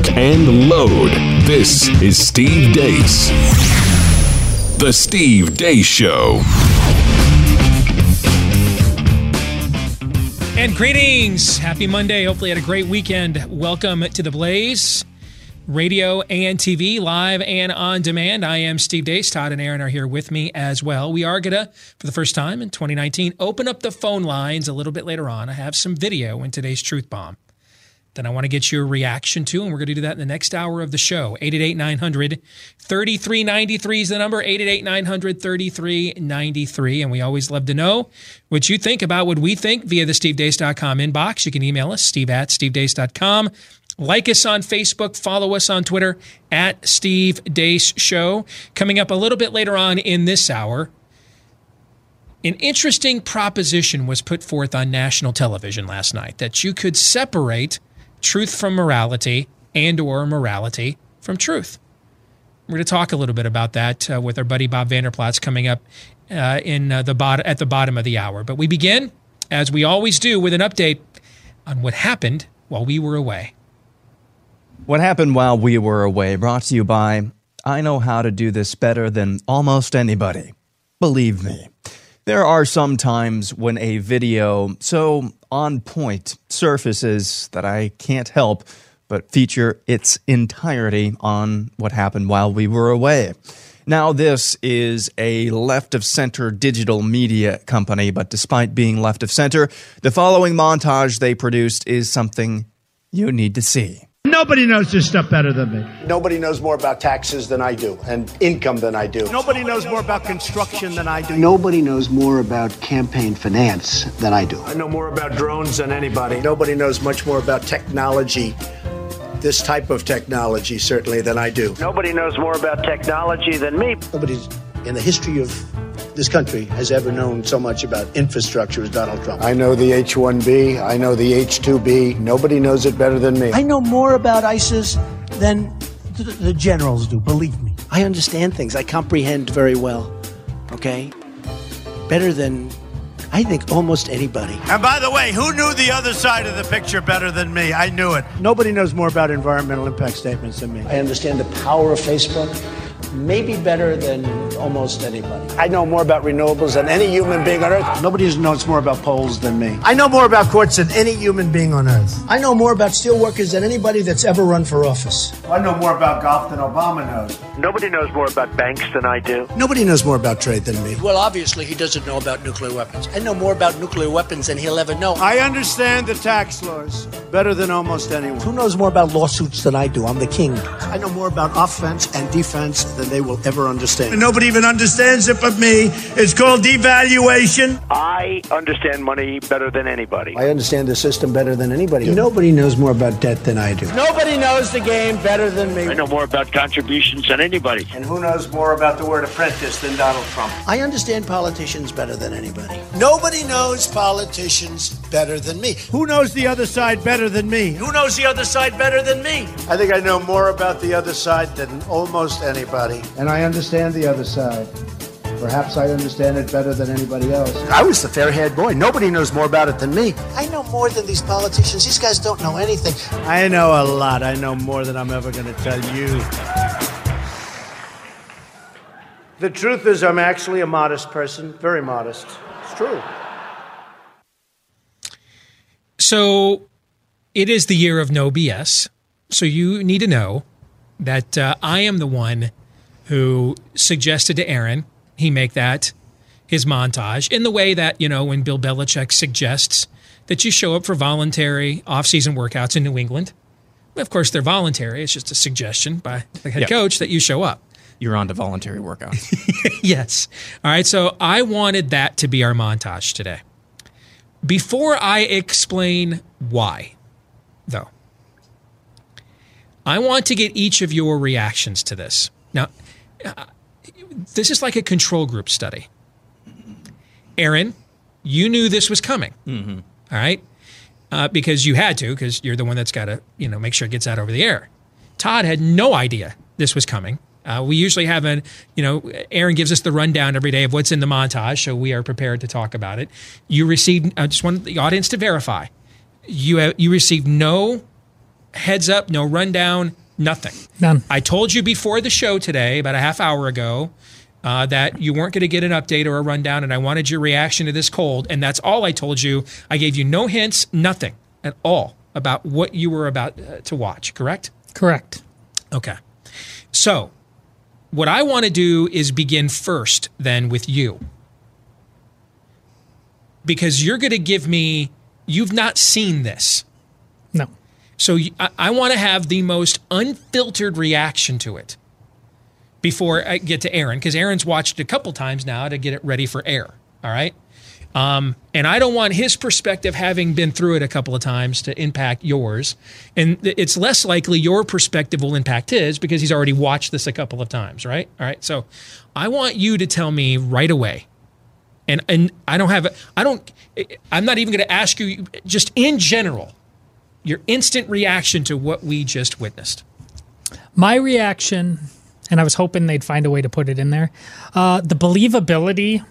lock, and load. This is Steve Deace. The Steve Deace Show. And greetings. Happy Monday. Hopefully, you had a great weekend. Welcome to the Blaze radio and TV, live and on demand. I am Steve Deace. Todd and Aaron are here with me as well. We are going to, for the first time in 2019, open up the phone lines a little bit later on. I have some video in today's Truth Bomb that I want to get your reaction to, and we're going to do that in the next hour of the show. 888 900 3393 is the number, 888 900 3393. And we always love to know what you think about what we think via the stevedeace.com inbox. You can email us, steve at stevedeace.com. Like us on Facebook, follow us on Twitter at Steve Deace Show. Coming up a little bit later on in this hour, an interesting proposition was put forth on national television last night that you could separate truth from morality and or morality from truth. We're going to talk a little bit about that uh, with our buddy Bob Vander Plaats coming up uh, in uh, the bot- at the bottom of the hour. But we begin, as we always do, with an update on what happened while we were away. What happened while we were away brought to you by I know how to do this better than almost anybody. Believe me. There are some times when a video so on point surfaces that I can't help but feature its entirety on what happened while we were away. Now, this is a left of center digital media company, but despite being left of center, the following montage they produced is something you need to see. Nobody knows this stuff better than me. Nobody knows more about taxes than I do and income than I do. Nobody knows more about construction than I do. Nobody knows more about campaign finance than I do. I know more about drones than anybody. Nobody knows much more about technology, this type of technology, certainly, than I do. Nobody knows more about technology than me. Nobody's in the history of this country has ever known so much about infrastructure as Donald Trump. I know the H 1B, I know the H 2B. Nobody knows it better than me. I know more about ISIS than the, the generals do, believe me. I understand things, I comprehend very well, okay? Better than, I think, almost anybody. And by the way, who knew the other side of the picture better than me? I knew it. Nobody knows more about environmental impact statements than me. I understand the power of Facebook maybe better than almost anybody. I know more about renewables than any human being on earth. Nobody knows more about polls than me. I know more about courts than any human being on earth. I know more about steelworkers than anybody that's ever run for office. I know more about golf than Obama knows. Nobody knows more about banks than I do. Nobody knows more about trade than me. Well, obviously, he doesn't know about nuclear weapons. I know more about nuclear weapons than he'll ever know. I understand the tax laws better than almost anyone. Who knows more about lawsuits than I do? I'm the king. I know more about offense and defense than they will ever understand. And nobody even understands it but me. It's called devaluation. I understand money better than anybody. I understand the system better than anybody. Nobody knows more about debt than I do. Nobody knows the game better than me. I know more about contributions than anybody. And who knows more about the word apprentice than Donald Trump? I understand politicians better than anybody. Nobody knows politicians better than me. Who knows the other side better than me? Who knows the other side better than me? I think I know more about the other side than almost anybody. And I understand the other side. Perhaps I understand it better than anybody else. I was the fair haired boy. Nobody knows more about it than me. I know more than these politicians. These guys don't know anything. I know a lot. I know more than I'm ever going to tell you. The truth is, I'm actually a modest person, very modest. It's true. So it is the year of no BS. So you need to know that uh, I am the one who suggested to Aaron he make that his montage in the way that, you know, when Bill Belichick suggests that you show up for voluntary off-season workouts in New England. Of course, they're voluntary. It's just a suggestion by the head Yep. coach that you show up. You're on to voluntary workouts. yes. All right. So I wanted that to be our montage today. Before I explain why, though, I want to get each of your reactions to this. Now, uh, this is like a control group study. Aaron, you knew this was coming. All right. Uh, because you had to, because you're the one that's got to, you know, make sure it gets out over the air. Todd had no idea this was coming. Uh, we usually have a, you know, Aaron gives us the rundown every day of what's in the montage, so we are prepared to talk about it. You received, I just want the audience to verify, you have, you received no heads up, no rundown, nothing. None. I told you before the show today, about a half hour ago, uh, that you weren't going to get an update or a rundown, and I wanted your reaction to this cold, and that's all I told you. I gave you no hints, nothing at all about what you were about uh, to watch. Correct? Correct. Okay. So, what I want to do is begin first, then with you, because you're going to give me. You've not seen this. No. So I want to have the most unfiltered reaction to it before I get to Aaron, because Aaron's watched it a couple times now to get it ready for air. All right. Um, and I don't want his perspective, having been through it a couple of times, to impact yours. And it's less likely your perspective will impact his because he's already watched this a couple of times, right? All right. So I want you to tell me right away. And, and I don't have, I don't, I'm not even going to ask you, just in general, your instant reaction to what we just witnessed. My reaction, and I was hoping they'd find a way to put it in there, uh, the believability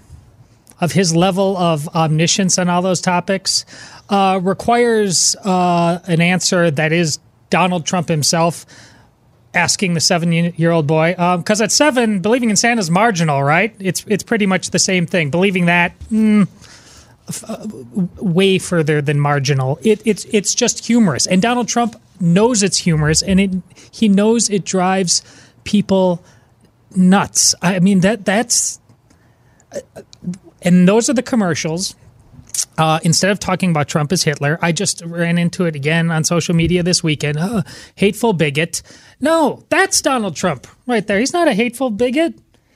of his level of omniscience on all those topics uh, requires uh, an answer that is Donald Trump himself asking the seven-year-old boy. Because at seven, believing in Santa is marginal, right? It's it's pretty much the same thing. Believing that. Mm, way further than marginal. It, it's it's just humorous, and Donald Trump knows it's humorous, and it he knows it drives people nuts. I mean that that's, and those are the commercials. Uh, instead of talking about Trump as Hitler, I just ran into it again on social media this weekend. Uh, hateful bigot. No, that's Donald Trump right there. He's not a hateful bigot.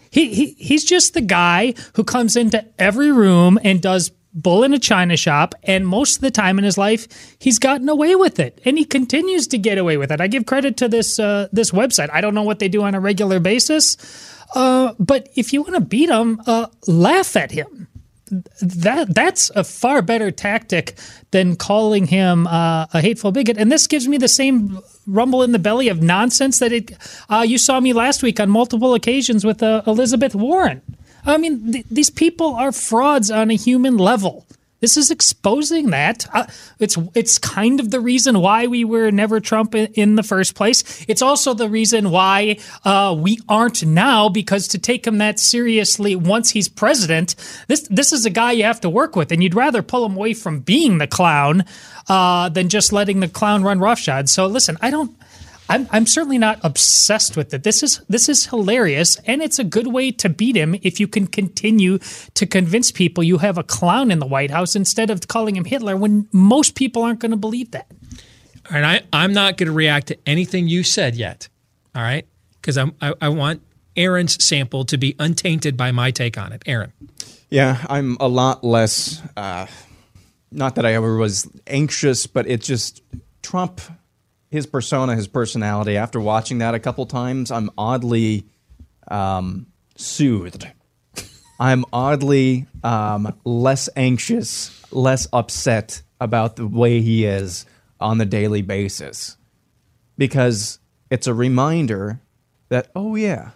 He, he he's just the guy who comes into every room and does bull in a china shop and most of the time in his life he's gotten away with it and he continues to get away with it i give credit to this uh, this website i don't know what they do on a regular basis uh, but if you want to beat him uh, laugh at him that that's a far better tactic than calling him uh, a hateful bigot. And this gives me the same rumble in the belly of nonsense that it. Uh, you saw me last week on multiple occasions with uh, Elizabeth Warren. I mean, th- these people are frauds on a human level. This is exposing that. Uh, it's it's kind of the reason why we were never Trump in, in the first place. It's also the reason why uh, we aren't now because to take him that seriously once he's president, this this is a guy you have to work with, and you'd rather pull him away from being the clown uh, than just letting the clown run roughshod. So listen, I don't. I'm, I'm certainly not obsessed with it. This is this is hilarious, and it's a good way to beat him if you can continue to convince people you have a clown in the White House instead of calling him Hitler when most people aren't going to believe that. All right, I, I'm not going to react to anything you said yet. All right, because I, I want Aaron's sample to be untainted by my take on it. Aaron. Yeah, I'm a lot less. Uh, not that I ever was anxious, but it's just Trump, his persona, his personality. After watching that a couple times, I'm oddly um, soothed. I'm oddly um, less anxious, less upset about the way he is on the daily basis because it's a reminder that, oh, yeah,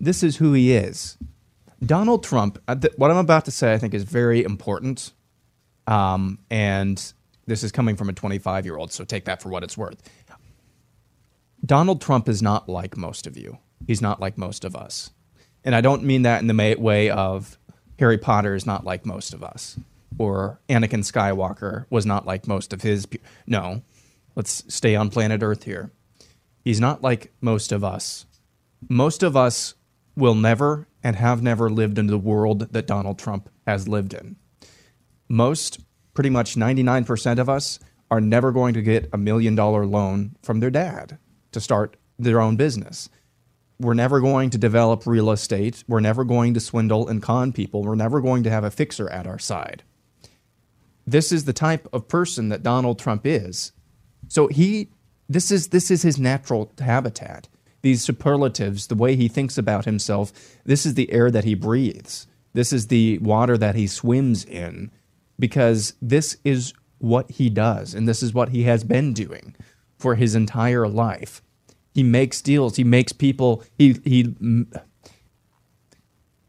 this is who he is. Donald Trump, uh, what I'm about to say, I think is very important. Um, and this is coming from a 25 year old, so take that for what it's worth. Donald Trump is not like most of you. He's not like most of us. And I don't mean that in the way of Harry Potter is not like most of us, or Anakin Skywalker was not like most of his. Pe- no, let's stay on planet Earth here. He's not like most of us. Most of us will never and have never lived in the world that Donald Trump has lived in. Most, pretty much 99% of us, are never going to get a million dollar loan from their dad to start their own business. We're never going to develop real estate. We're never going to swindle and con people. We're never going to have a fixer at our side. This is the type of person that Donald Trump is. So he this is this is his natural habitat. These superlatives, the way he thinks about himself, this is the air that he breathes. This is the water that he swims in because this is what he does and this is what he has been doing for his entire life. He makes deals, he makes people he he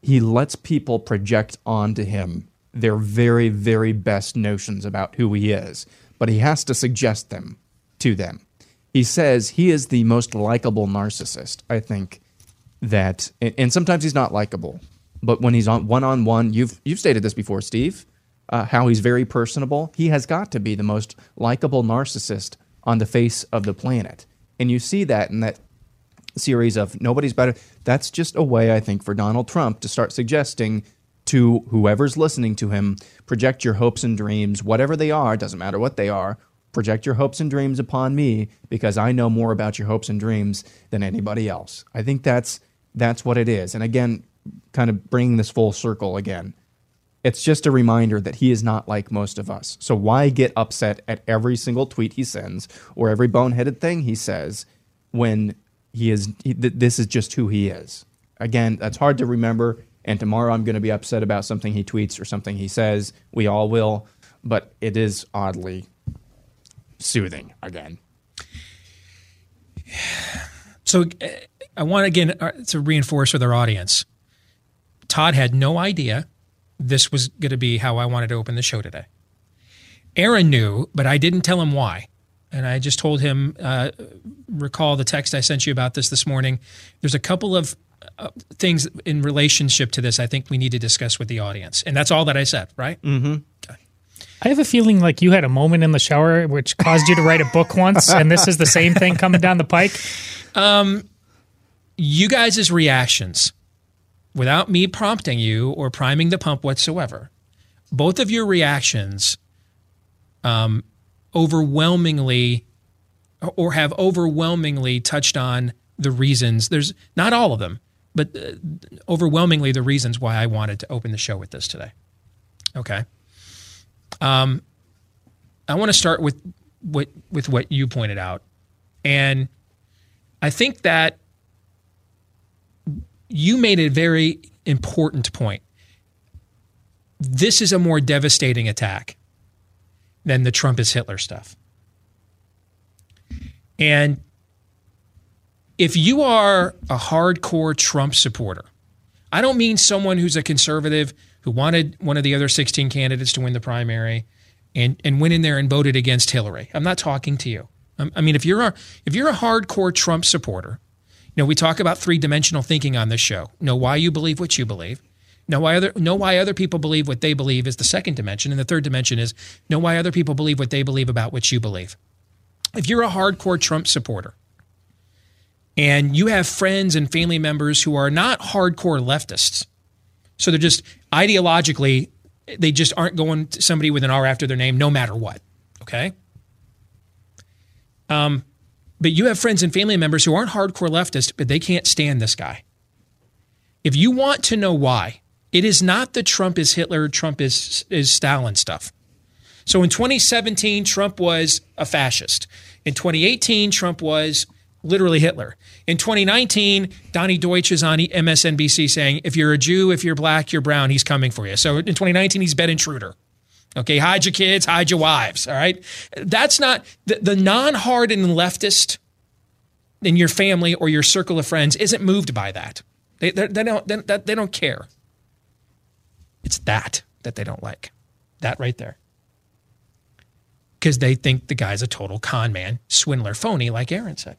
he lets people project onto him their very very best notions about who he is, but he has to suggest them to them. he says he is the most likable narcissist. I think that, and, sometimes he's not likable, but when he's on one on one, you've you've stated this before, Steve, uh, how he's very personable. He has got to be the most likable narcissist on the face of the planet, and you see that in that series of nobody's better. That's just a way I think for Donald Trump to start suggesting to whoever's listening to him, project your hopes and dreams, whatever they are, doesn't matter what they are, project your hopes and dreams upon me because I know more about your hopes and dreams than anybody else. I think that's that's what it is. And again, kind of bringing this full circle again. It's just a reminder that he is not like most of us. So why get upset at every single tweet he sends or every boneheaded thing he says when he is he, this is just who he is. Again, that's hard to remember and tomorrow I'm going to be upset about something he tweets or something he says. We all will, but it is oddly soothing again. So uh, I want again uh, to reinforce with our audience. Todd had no idea this was going to be how I wanted to open the show today. Aaron knew, but I didn't tell him why. And I just told him, uh, recall the text I sent you about this this morning. There's a couple of uh, things in relationship to this I think we need to discuss with the audience. And that's all that I said, right? Mm-hmm. Okay. I have a feeling like you had a moment in the shower which caused you to write a book once, and this is the same thing coming down the pike. Um, you guys' reactions, without me prompting you or priming the pump whatsoever, both of your reactions, um, overwhelmingly, or have overwhelmingly touched on the reasons. There's not all of them, but uh, overwhelmingly the reasons why I wanted to open the show with this today. Okay. Um, I want to start with what with what you pointed out, and I think that you made a very important point. This is a more devastating attack than the Trump is Hitler stuff. And if you are a hardcore Trump supporter, I don't mean someone who's a conservative who wanted one of the other 16 candidates to win the primary and, and went in there and voted against Hillary. I'm not talking to you. I mean, if you're a if you're a hardcore Trump supporter, you know we talk about three dimensional thinking on this show. Know why you believe what you believe. Know why other know why other people believe what they believe is the second dimension, and the third dimension is know why other people believe what they believe about what you believe. If you're a hardcore Trump supporter, and you have friends and family members who are not hardcore leftists. So they're just ideologically, they just aren't going to somebody with an R after their name no matter what. Okay. Um, but you have friends and family members who aren't hardcore leftists, but they can't stand this guy. If you want to know why, it is not the Trump is Hitler, Trump is, is Stalin stuff. So in 2017, Trump was a fascist. In 2018, Trump was literally Hitler. In 2019, Donnie Deutsch is on MSNBC saying, if you're a Jew, if you're black, you're brown, he's coming for you. So in 2019, he's Ben Intruder. Okay, hide your kids, hide your wives. All right. That's not the, the non hardened leftist in your family or your circle of friends isn't moved by that. They, they, don't, they, they don't care. It's that that they don't like. That right there. Because they think the guy's a total con man, swindler, phony, like Aaron said.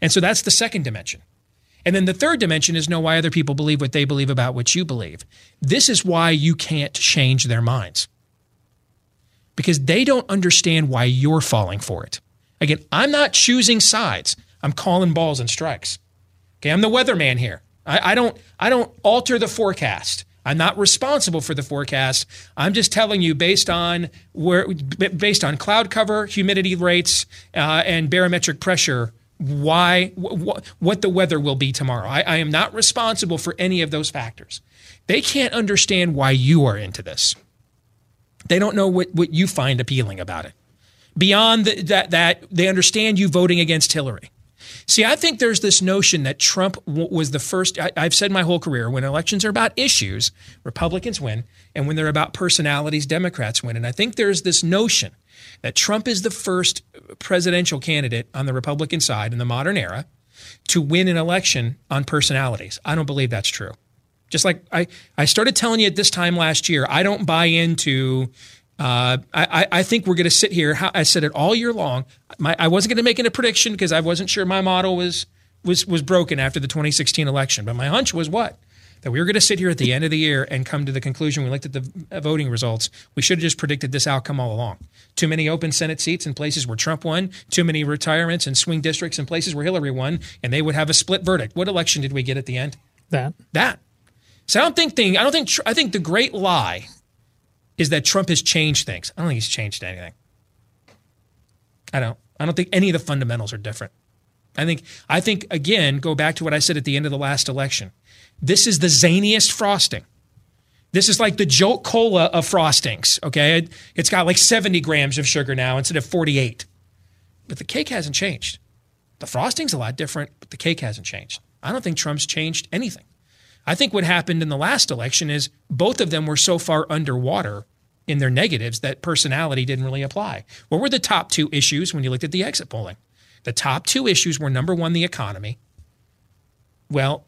And so that's the second dimension. And then the third dimension is know why other people believe what they believe about what you believe. This is why you can't change their minds. Because they don't understand why you're falling for it. Again, I'm not choosing sides. I'm calling balls and strikes. Okay, I'm the weatherman here. I, I don't I don't alter the forecast. I'm not responsible for the forecast. I'm just telling you based on where based on cloud cover, humidity rates, uh, and barometric pressure why wh- what the weather will be tomorrow. I, I am not responsible for any of those factors. They can't understand why you are into this. They don't know what, what you find appealing about it. Beyond the, that, that they understand you voting against Hillary. See, I think there's this notion that Trump was the first. I, have said my whole career when elections are about issues, Republicans win, and when they're about personalities, Democrats win. And I think there's this notion that Trump is the first presidential candidate on the Republican side in the modern era to win an election on personalities. I don't believe that's true. Just like I, I started telling you at this time last year, I don't buy into Uh, I, I think we're going to sit here. I said it all year long. My, I wasn't going to make a prediction because I wasn't sure my model was was was broken after the 2016 election. But my hunch was what that we were going to sit here at the end of the year and come to the conclusion we looked at the uh, voting results. We should have just predicted this outcome all along. Too many open Senate seats in places where Trump won, too many retirements and swing districts in places where Hillary won, and they would have a split verdict. What election did we get at the end? That. That. So I don't think thing. I don't think. I think the great lie is that Trump has changed things. I don't think he's changed anything. I don't. I don't think any of the fundamentals are different. I think I think again, go back to what I said at the end of the last election. This is the zaniest frosting. This is like the Jolt Cola of frostings. Okay, it, has got like 70 grams of sugar now instead of 48. But the cake hasn't changed. The frosting's a lot different, but the cake hasn't changed. I don't think Trump's changed anything. I think what happened in the last election is both of them were so far underwater in their negatives that personality didn't really apply. What were the top two issues when you looked at the exit polling? The top two issues were number one, the economy. Well,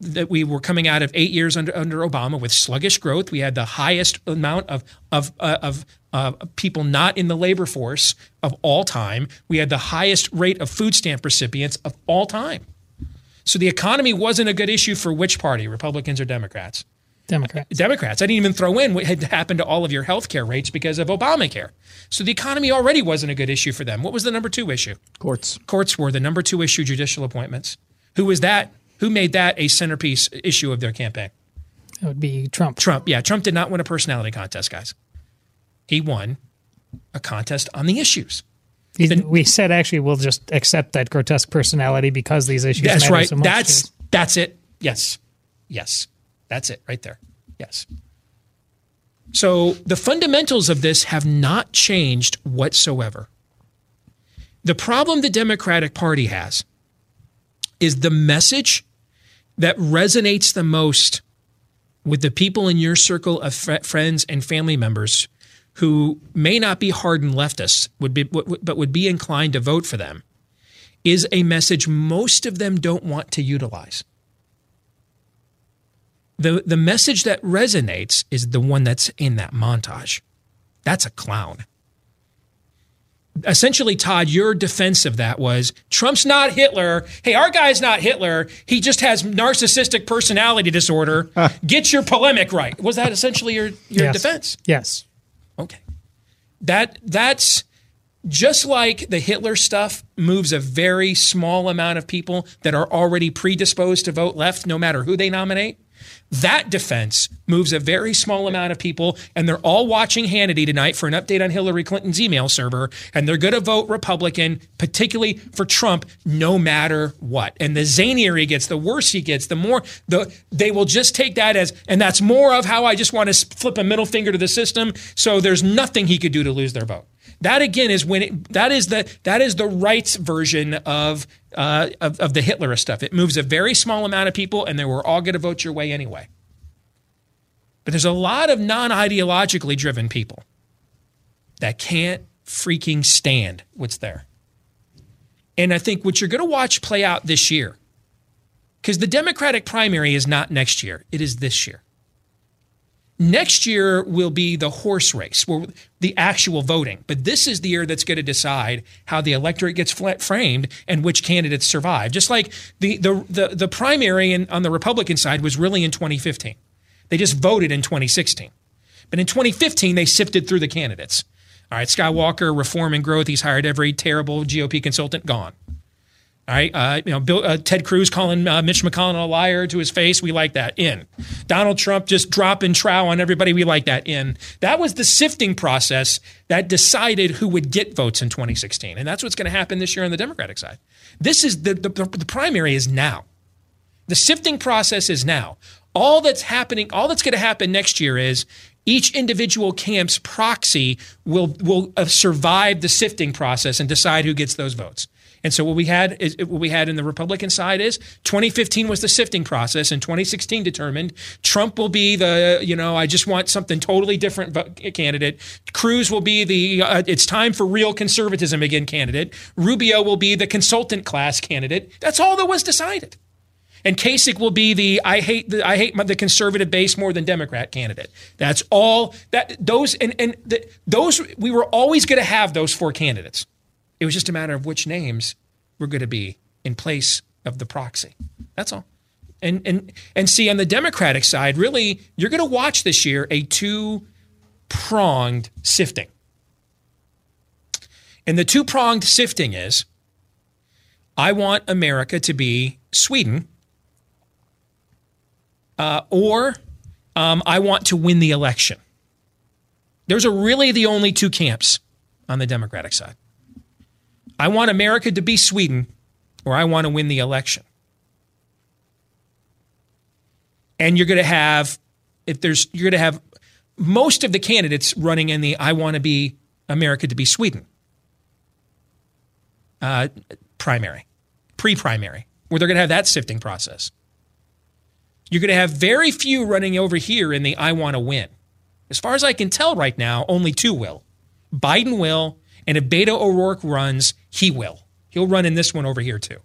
that we were coming out of eight years under under Obama with sluggish growth. We had the highest amount of of uh, of uh, people not in the labor force of all time. We had the highest rate of food stamp recipients of all time. So the economy wasn't a good issue for which party, Republicans or Democrats? Democrats. Democrats. I didn't even throw in what had happened to all of your health care rates because of Obamacare. So the economy already wasn't a good issue for them. What was the number two issue? Courts. Courts were the number two issue, judicial appointments. Who was that? Who made that a centerpiece issue of their campaign? That would be Trump. Trump. Yeah, Trump did not win a personality contest, guys. He won a contest on the issues. we said actually we'll just accept that grotesque personality because these issues. That's right. So much that's that's it. Yes, yes, that's it right there. Yes. So the fundamentals of this have not changed whatsoever. The problem the Democratic Party has is the message that resonates the most with the people in your circle of friends and family members who may not be hardened leftists, would be, but would be inclined to vote for them, is a message most of them don't want to utilize. The, the message that resonates is the one that's in that montage. That's a clown. Essentially, Todd, your defense of that was Trump's not Hitler. Hey, our guy's not Hitler. He just has narcissistic personality disorder. Get your polemic right. Was that essentially your, your yes. defense? Yes. Okay. That that's just like the Hitler stuff moves a very small amount of people that are already predisposed to vote left no matter who they nominate. That defense moves a very small amount of people, and they're all watching Hannity tonight for an update on Hillary Clinton's email server, and they're going to vote Republican, particularly for Trump, no matter what. And the zanier he gets, the worse he gets, the more the they will just take that as, and that's more of how I just want to flip a middle finger to the system. So there's nothing he could do to lose their vote. That again is when it, that is the that is the rights version of, uh, of of the Hitlerist stuff. It moves a very small amount of people, and they were all going to vote your way anyway. But there's a lot of non-ideologically driven people that can't freaking stand what's there. And I think what you're going to watch play out this year, because the Democratic primary is not next year; it is this year. Next year will be the horse race, the actual voting. But this is the year that's going to decide how the electorate gets framed and which candidates survive. Just like the the the, the primary in, on the Republican side was really in 2015. They just voted in 2016. But in 2015, they sifted through the candidates. All right, Skywalker, reform and growth. He's hired every terrible GOP consultant, gone. All right, uh, you know, Bill, uh, Ted Cruz calling uh, Mitch McConnell a liar to his face. We like that. In Donald Trump just dropping trow on everybody. We like that. In that was the sifting process that decided who would get votes in 2016, and that's what's going to happen this year on the Democratic side. This is the, the the primary is now. The sifting process is now. All that's happening, all that's going to happen next year is each individual camp's proxy will will uh, survive the sifting process and decide who gets those votes. And so what we had is what we had in the Republican side is 2015 was the sifting process, and 2016 determined Trump will be the you know I just want something totally different candidate. Cruz will be the uh, it's time for real conservatism again candidate. Rubio will be the consultant class candidate. That's all that was decided. and Kasich will be the I hate the I hate my, the conservative base more than Democrat candidate. That's all that those and and the, those we were always going to have those four candidates. It was just a matter of which names were going to be in place of the proxy. That's all. And and and see on the Democratic side, really, you're going to watch this year a two pronged sifting. And the two pronged sifting is I want America to be Sweden, uh, or um, I want to win the election. Those are really the only two camps on the Democratic side. I want America to be Sweden, or I want to win the election. And you're going to have, if there's, you're going to have most of the candidates running in the I want to be America to be Sweden uh, primary, pre primary, where they're going to have that sifting process. You're going to have very few running over here in the I want to win. As far as I can tell right now, only two will. Biden will, and if Beto O'Rourke runs, he will. He'll run in this one over here too.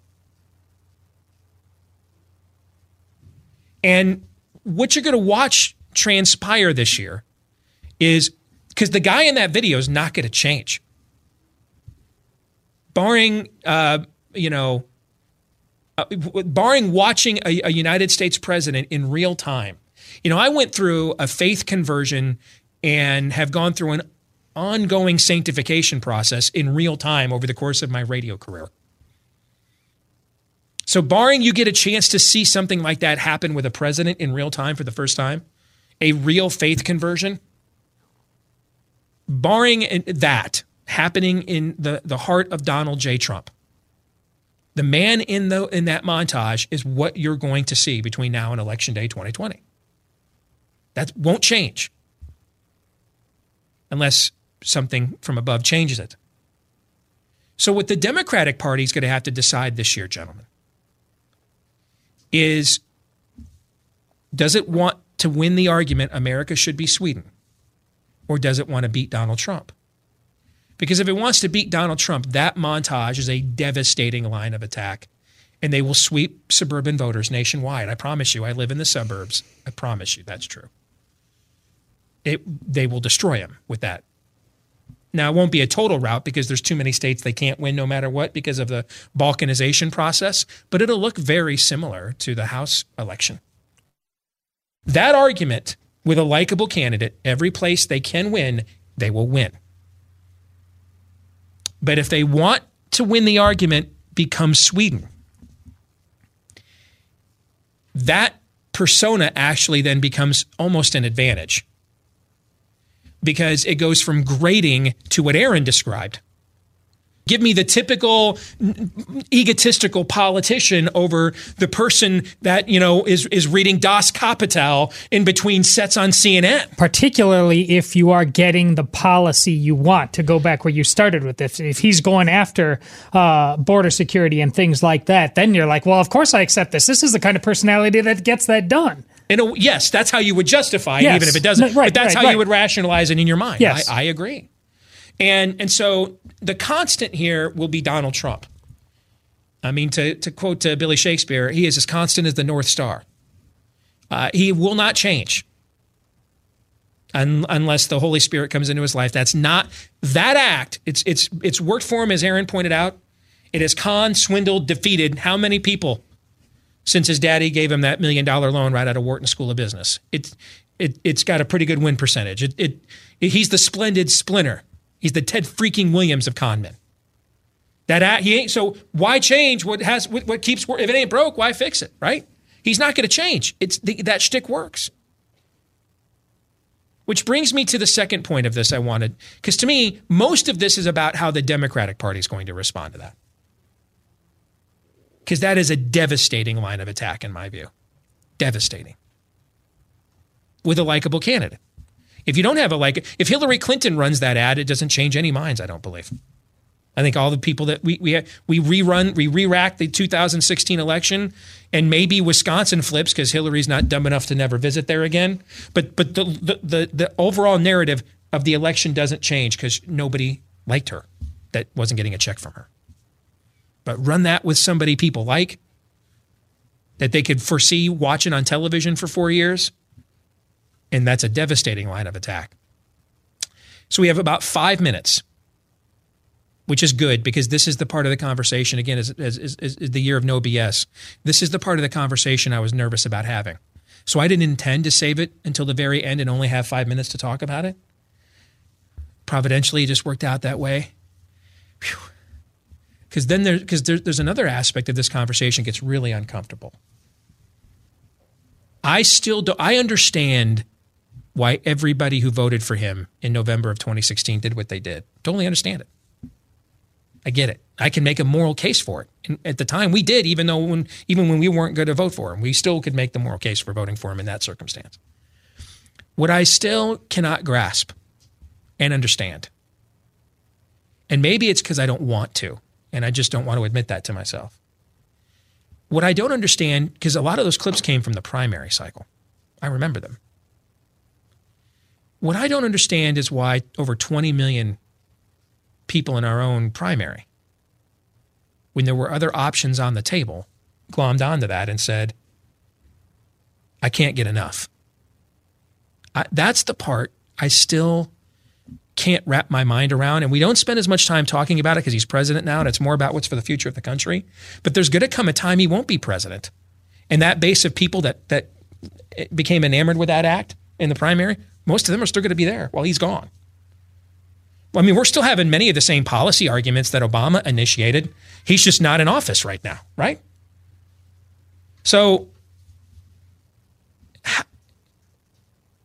And what you're going to watch transpire this year is because the guy in that video is not going to change. Barring, uh, you know, uh, barring watching a, a United States president in real time. You know, I went through a faith conversion and have gone through an ongoing sanctification process in real time over the course of my radio career. So, barring you get a chance to see something like that happen with a president in real time for the first time, a real faith conversion, barring that happening in the, the heart of Donald J. Trump, the man in the in that montage is what you're going to see between now and election day 2020. That won't change unless something from above changes it. So what the Democratic Party is going to have to decide this year, gentlemen, is does it want to win the argument America should be Sweden? Or does it want to beat Donald Trump? Because if it wants to beat Donald Trump, that montage is a devastating line of attack. And they will sweep suburban voters nationwide. I promise you, I live in the suburbs. I promise you, that's true. It, they will destroy him with that. Now, it won't be a total rout because there's too many states they can't win no matter what because of the balkanization process, but it'll look very similar to the House election. That argument with a likable candidate, every place they can win, they will win. But if they want to win the argument, become Sweden. That persona actually then becomes almost an advantage because it goes from grading to what Aaron described Give me the typical egotistical politician over the person that, you know, is, is reading Das Kapital in between sets on CNN. Particularly if you are getting the policy you want to go back where you started with this. If he's going after uh, border security and things like that, then you're like, well, of course I accept this. This is the kind of personality that gets that done. And yes, that's how you would justify it, yes. even if it doesn't. No, right, but that's right, how right. you would rationalize it in your mind. Yes. I, I agree. And and so the constant here will be Donald Trump. I mean, to, to quote uh, Billy Shakespeare, he is as constant as the North Star. Uh, he will not change un, unless the Holy Spirit comes into his life. That's not that act. It's it's it's worked for him, as Aaron pointed out. It has con, swindled, defeated how many people since his daddy gave him that million dollar loan right out of Wharton School of Business. It, it, it's got a pretty good win percentage. It, it, it, he's the splendid splinter He's the Ted freaking Williams of con men. That he ain't so. Why change what has what, what keeps if it ain't broke? Why fix it? Right? He's not going to change. It's the, that shtick works. Which brings me to the second point of this I wanted, because to me, most of this is about how the Democratic Party is going to respond to that. Because that is a devastating line of attack, in my view. Devastating. With a likable candidate. If you don't have a like, if Hillary Clinton runs that ad, it doesn't change any minds. I don't believe. I think all the people that we we we rerun we re-rack the 2016 election, and maybe Wisconsin flips because Hillary's not dumb enough to never visit there again. But but the the the, the overall narrative of the election doesn't change because nobody liked her that wasn't getting a check from her. But run that with somebody people like, that they could foresee watching on television for four years. And that's a devastating line of attack. So we have about five minutes, which is good because this is the part of the conversation, again, is, is, is, is the year of no BS. This is the part of the conversation I was nervous about having. So I didn't intend to save it until the very end and only have five minutes to talk about it. Providentially, it just worked out that way. Because then there, because there, there's another aspect of this conversation gets really uncomfortable. I still do. I understand why everybody who voted for him in November of 2016 did what they did. Totally understand it. I get it. I can make a moral case for it. And at the time, we did, even though when even when we weren't going to vote for him, we still could make the moral case for voting for him in that circumstance. What I still cannot grasp and understand, and maybe it's because I don't want to, and I just don't want to admit that to myself. What I don't understand, because a lot of those clips came from the primary cycle, I remember them. What I don't understand is why over 20 million people in our own primary, when there were other options on the table, glommed onto that and said, I can't get enough. I, that's the part I still can't wrap my mind around. And we don't spend as much time talking about it because he's president now, and it's more about what's for the future of the country. But there's going to come a time he won't be president. And that base of people that, that became enamored with that act in the primary, most of them are still going to be there while he's gone. I mean, we're still having many of the same policy arguments that Obama initiated. He's just not in office right now, right? So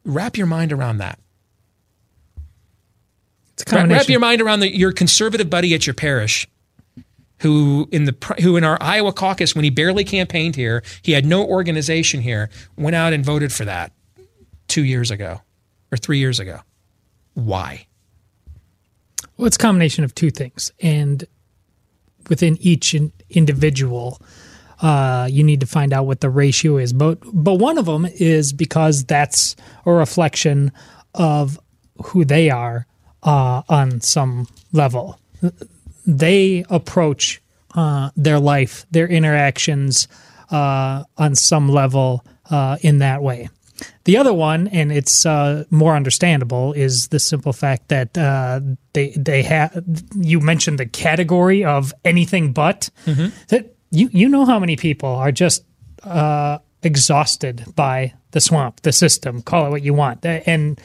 wrap your mind around that. Wrap your mind around the, your conservative buddy at your parish who in the who in our Iowa caucus when he barely campaigned here, he had no organization here, went out and voted for that 2 years ago or 3 years ago. Why? Well, it's a combination of two things, and within each individual, uh, you need to find out what the ratio is. But but one of them is because that's a reflection of who they are uh, on some level. They approach uh, their life, their interactions uh, on some level uh, in that way. The other one, and it's uh, more understandable, is the simple fact that uh, they they have. You mentioned the category of anything but. Mm-hmm. That you you know how many people are just uh, exhausted by the swamp, the system. Call it what you want, and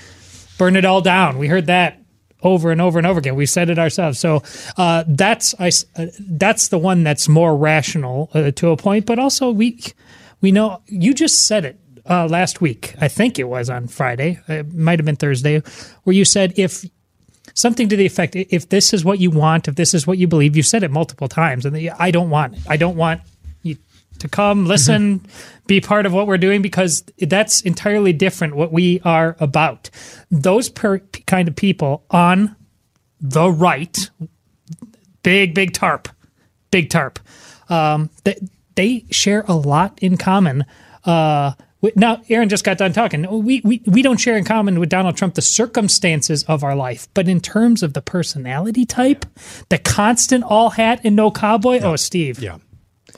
burn it all down. We heard that over and over and over again. We've said it ourselves. So uh, that's I, uh, that's the one that's more rational uh, to a point, but also we we know you just said it uh, last week. I think it was on Friday. It might have been Thursday, where you said if something to the effect, if this is what you want, if this is what you believe, you said it multiple times, and I don't want, I don't want you to come listen, mm-hmm. be part of what we're doing because that's entirely different. What we are about, those per, kind of people on the right, big big tarp, big tarp. Um, they, they share a lot in common. Uh, now, Aaron just got done talking. We, we, we don't share in common with Donald Trump the circumstances of our life, but in terms of the personality type, the constant all hat and no cowboy, yeah. oh, Steve. Yeah.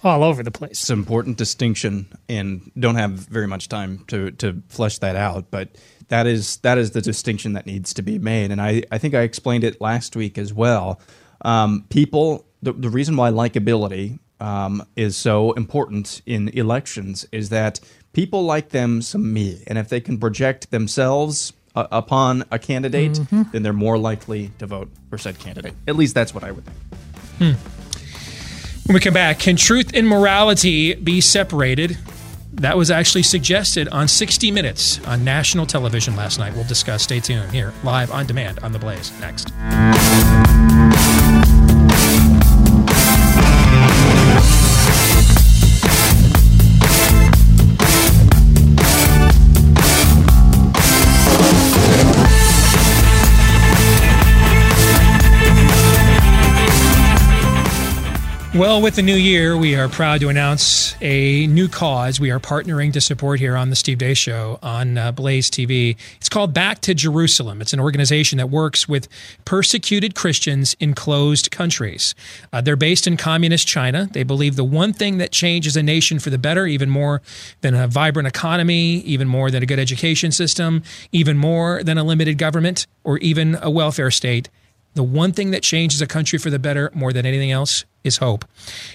All over the place. It's an important distinction, and don't have very much time to, to flesh that out, but that is that is the distinction that needs to be made. And I, I think I explained it last week as well. Um, people, the, the reason why likability um, is so important in elections is that people like them some me, and if they can project themselves uh, upon a candidate, mm-hmm. then they're more likely to vote for said candidate. At least that's what I would think. Hmm. When we come back, can truth and morality be separated? That was actually suggested on 60 Minutes on national television last night. We'll discuss. Stay tuned here, live on demand on The Blaze. Next. Well, with the new year, we are proud to announce a new cause we are partnering to support here on the Steve Deace Show on uh, Blaze TV. It's called Back to Jerusalem. It's an organization that works with persecuted Christians in closed countries. Uh, they're based in communist China. They believe the one thing that changes a nation for the better, even more than a vibrant economy, even more than a good education system, even more than a limited government, or even a welfare state, the one thing that changes a country for the better more than anything else is hope.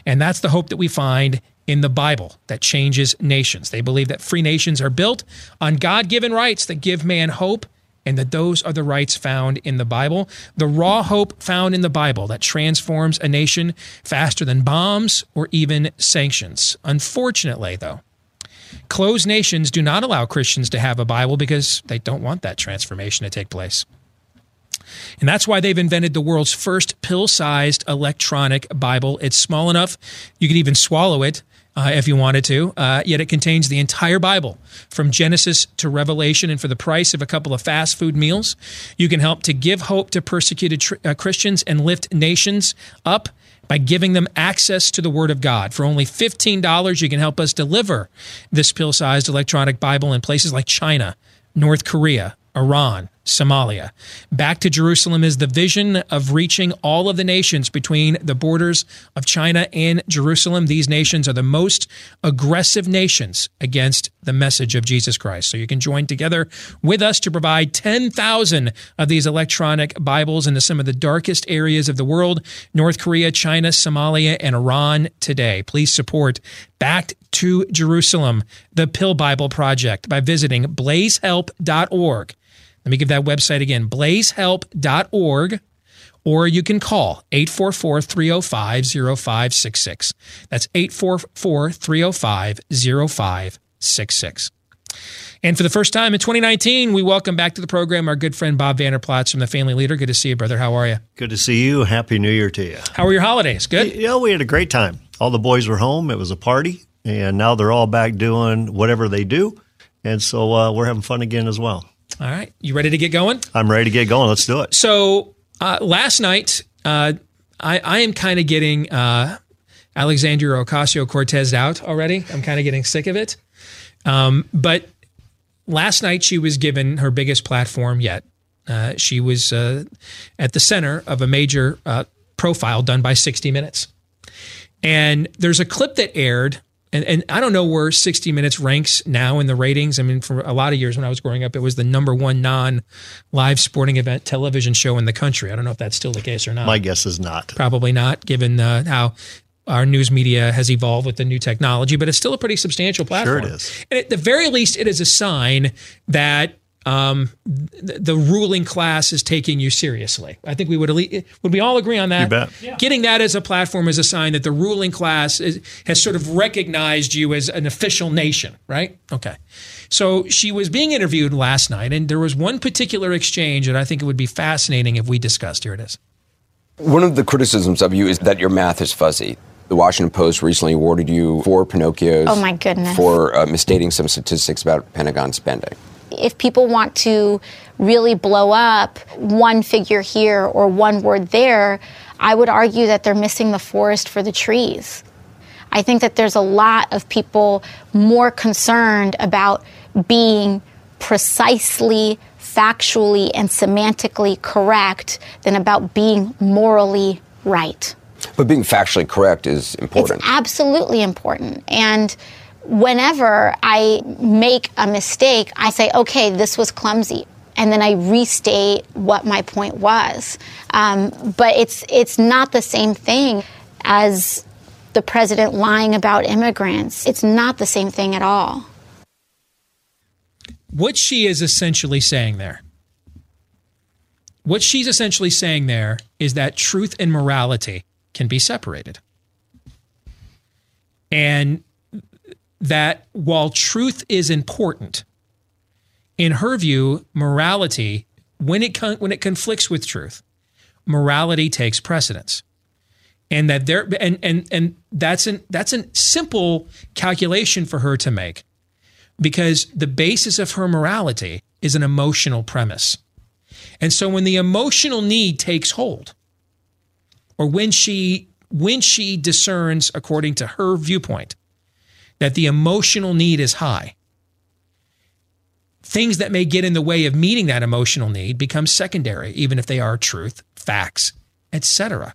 And that's the hope that we find in the Bible that changes nations. They believe that free nations are built on God given rights that give man hope, and that those are the rights found in the Bible. The raw hope found in the Bible that transforms a nation faster than bombs or even sanctions. Unfortunately, though, closed nations do not allow Christians to have a Bible because they don't want that transformation to take place. And that's why they've invented the world's first pill sized electronic Bible. It's small enough, you could even swallow it. Uh, if you wanted to, uh, yet it contains the entire Bible from Genesis to Revelation, and for the price of a couple of fast food meals, you can help to give hope to persecuted tr- uh, Christians and lift nations up by giving them access to the Word of God. For only $15, you can help us deliver this pill sized electronic Bible in places like China, North Korea, Iran, Somalia. Back to Jerusalem is the vision of reaching all of the nations between the borders of China and Jerusalem. These nations are the most aggressive nations against the message of Jesus Christ. So you can join together with us to provide 10,000 of these electronic Bibles into some of the darkest areas of the world North Korea, China, Somalia, and Iran today. Please support Back to Jerusalem, the Pill Bible Project, by visiting blazehelp.org. Let me give that website again blazehelp.org, or you can call 844 305 0566. That's 844 305 0566. And for the first time in 2019, we welcome back to the program our good friend Bob Vander Plaats from the Family Leader. Good to see you, brother. How are you? Good to see you. Happy New Year to you. How were your holidays? Good? Yeah, we had a great time. All the boys were home. It was a party, and now they're all back doing whatever they do. And so uh, we're having fun again as well. All right. You ready to get going? I'm ready to get going. Let's do it. So uh, last night, uh, I, I, am kind of getting uh, Alexandria Ocasio Cortez out already. I'm kind of getting sick of it. Um, but last night, she was given her biggest platform yet. Uh, she was uh, at the center of a major uh, profile done by 60 Minutes. And there's a clip that aired and, and I don't know where 60 Minutes ranks now in the ratings. I mean, for a lot of years when I was growing up, it was the number one non live sporting event television show in the country. I don't know if that's still the case or not. My guess is not. Probably not, given uh, how our news media has evolved with the new technology, but it's still a pretty substantial platform. Sure it is. And at the very least, it is a sign that um, the, the, ruling class is taking you seriously. I think we would would we all agree on that? You bet. Yeah. Getting that as a platform is a sign that the ruling class is, has sort of recognized you as an official nation, right? Okay. So she was being interviewed last night, and there was one particular exchange that I think it would be fascinating if we discussed. Here it is. One of the criticisms of you is that your math is fuzzy. The Washington Post recently awarded you four Pinocchios. Oh my goodness! For uh, misstating some statistics about Pentagon spending if people want to really blow up one figure here or one word there, I would argue that they're missing the forest for the trees. I think that there's a lot of people more concerned about being precisely, factually, and semantically correct than about being morally right. But being factually correct is important. It's absolutely important. And whenever I make a mistake, I say, okay, this was clumsy. And then I restate what my point was. Um, but it's, it's not the same thing as the president lying about immigrants. It's not the same thing at all. What she is essentially saying there, what she's essentially saying there is that truth and morality can be separated. And that while truth is important, in her view, morality, when it con- when it conflicts with truth, morality takes precedence. And that there and and and that's an that's a simple calculation for her to make because the basis of her morality is an emotional premise. And so when the emotional need takes hold, or when she when she discerns, according to her viewpoint, that the emotional need is high, things that may get in the way of meeting that emotional need become secondary, even if they are truth, facts, etc.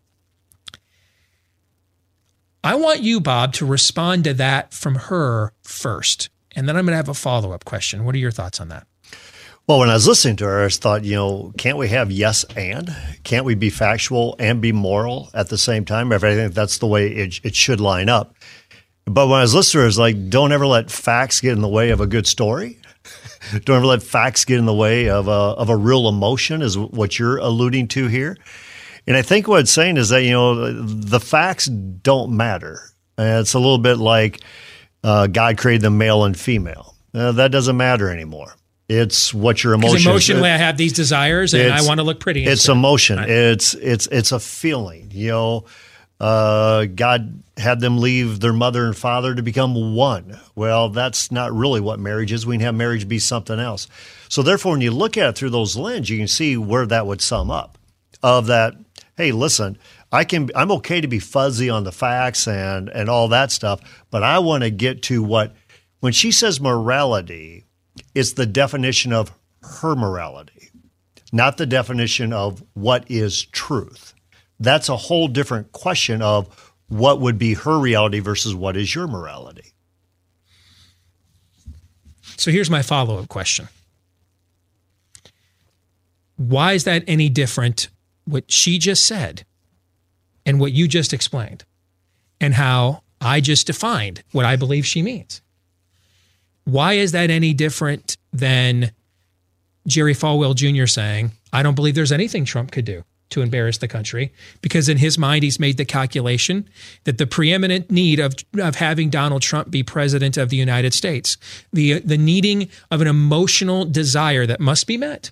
I want you, Bob, to respond to that from her first. And then I'm going to have a follow up question. What are your thoughts on that? Well, when I was listening to her, I thought, you know, can't we have yes and? Can't we be factual and be moral at the same time? If I think that's the way it, it should line up. But when I was listening to like, don't ever let facts get in the way of a good story. don't ever let facts get in the way of a, of a real emotion, is what you're alluding to here. And I think what it's saying is that, you know, the facts don't matter. It's a little bit like uh, God created the male and female. Uh, that doesn't matter anymore. It's what your emotion. Emotionally, I have these desires, and I want to look pretty. It's emotion. Right. It's it's it's a feeling. You know, uh, God had them leave their mother and father to become one. Well, that's not really what marriage is. We can have marriage be something else. So therefore, when you look at it through those lens, you can see where that would sum up. Of that, hey, listen, I can I'm okay to be fuzzy on the facts and and all that stuff, but I want to get to what when she says morality it's the definition of her morality, not the definition of what is truth. That's a whole different question of what would be her reality versus what is your morality. So here's my follow up question Why is that any different, what she just said and what you just explained, and how I just defined what I believe she means? Why is that any different than Jerry Falwell Jr. saying, I don't believe there's anything Trump could do to embarrass the country? Because in his mind, he's made the calculation that the preeminent need of, of having Donald Trump be president of the United States, the, the needing of an emotional desire that must be met,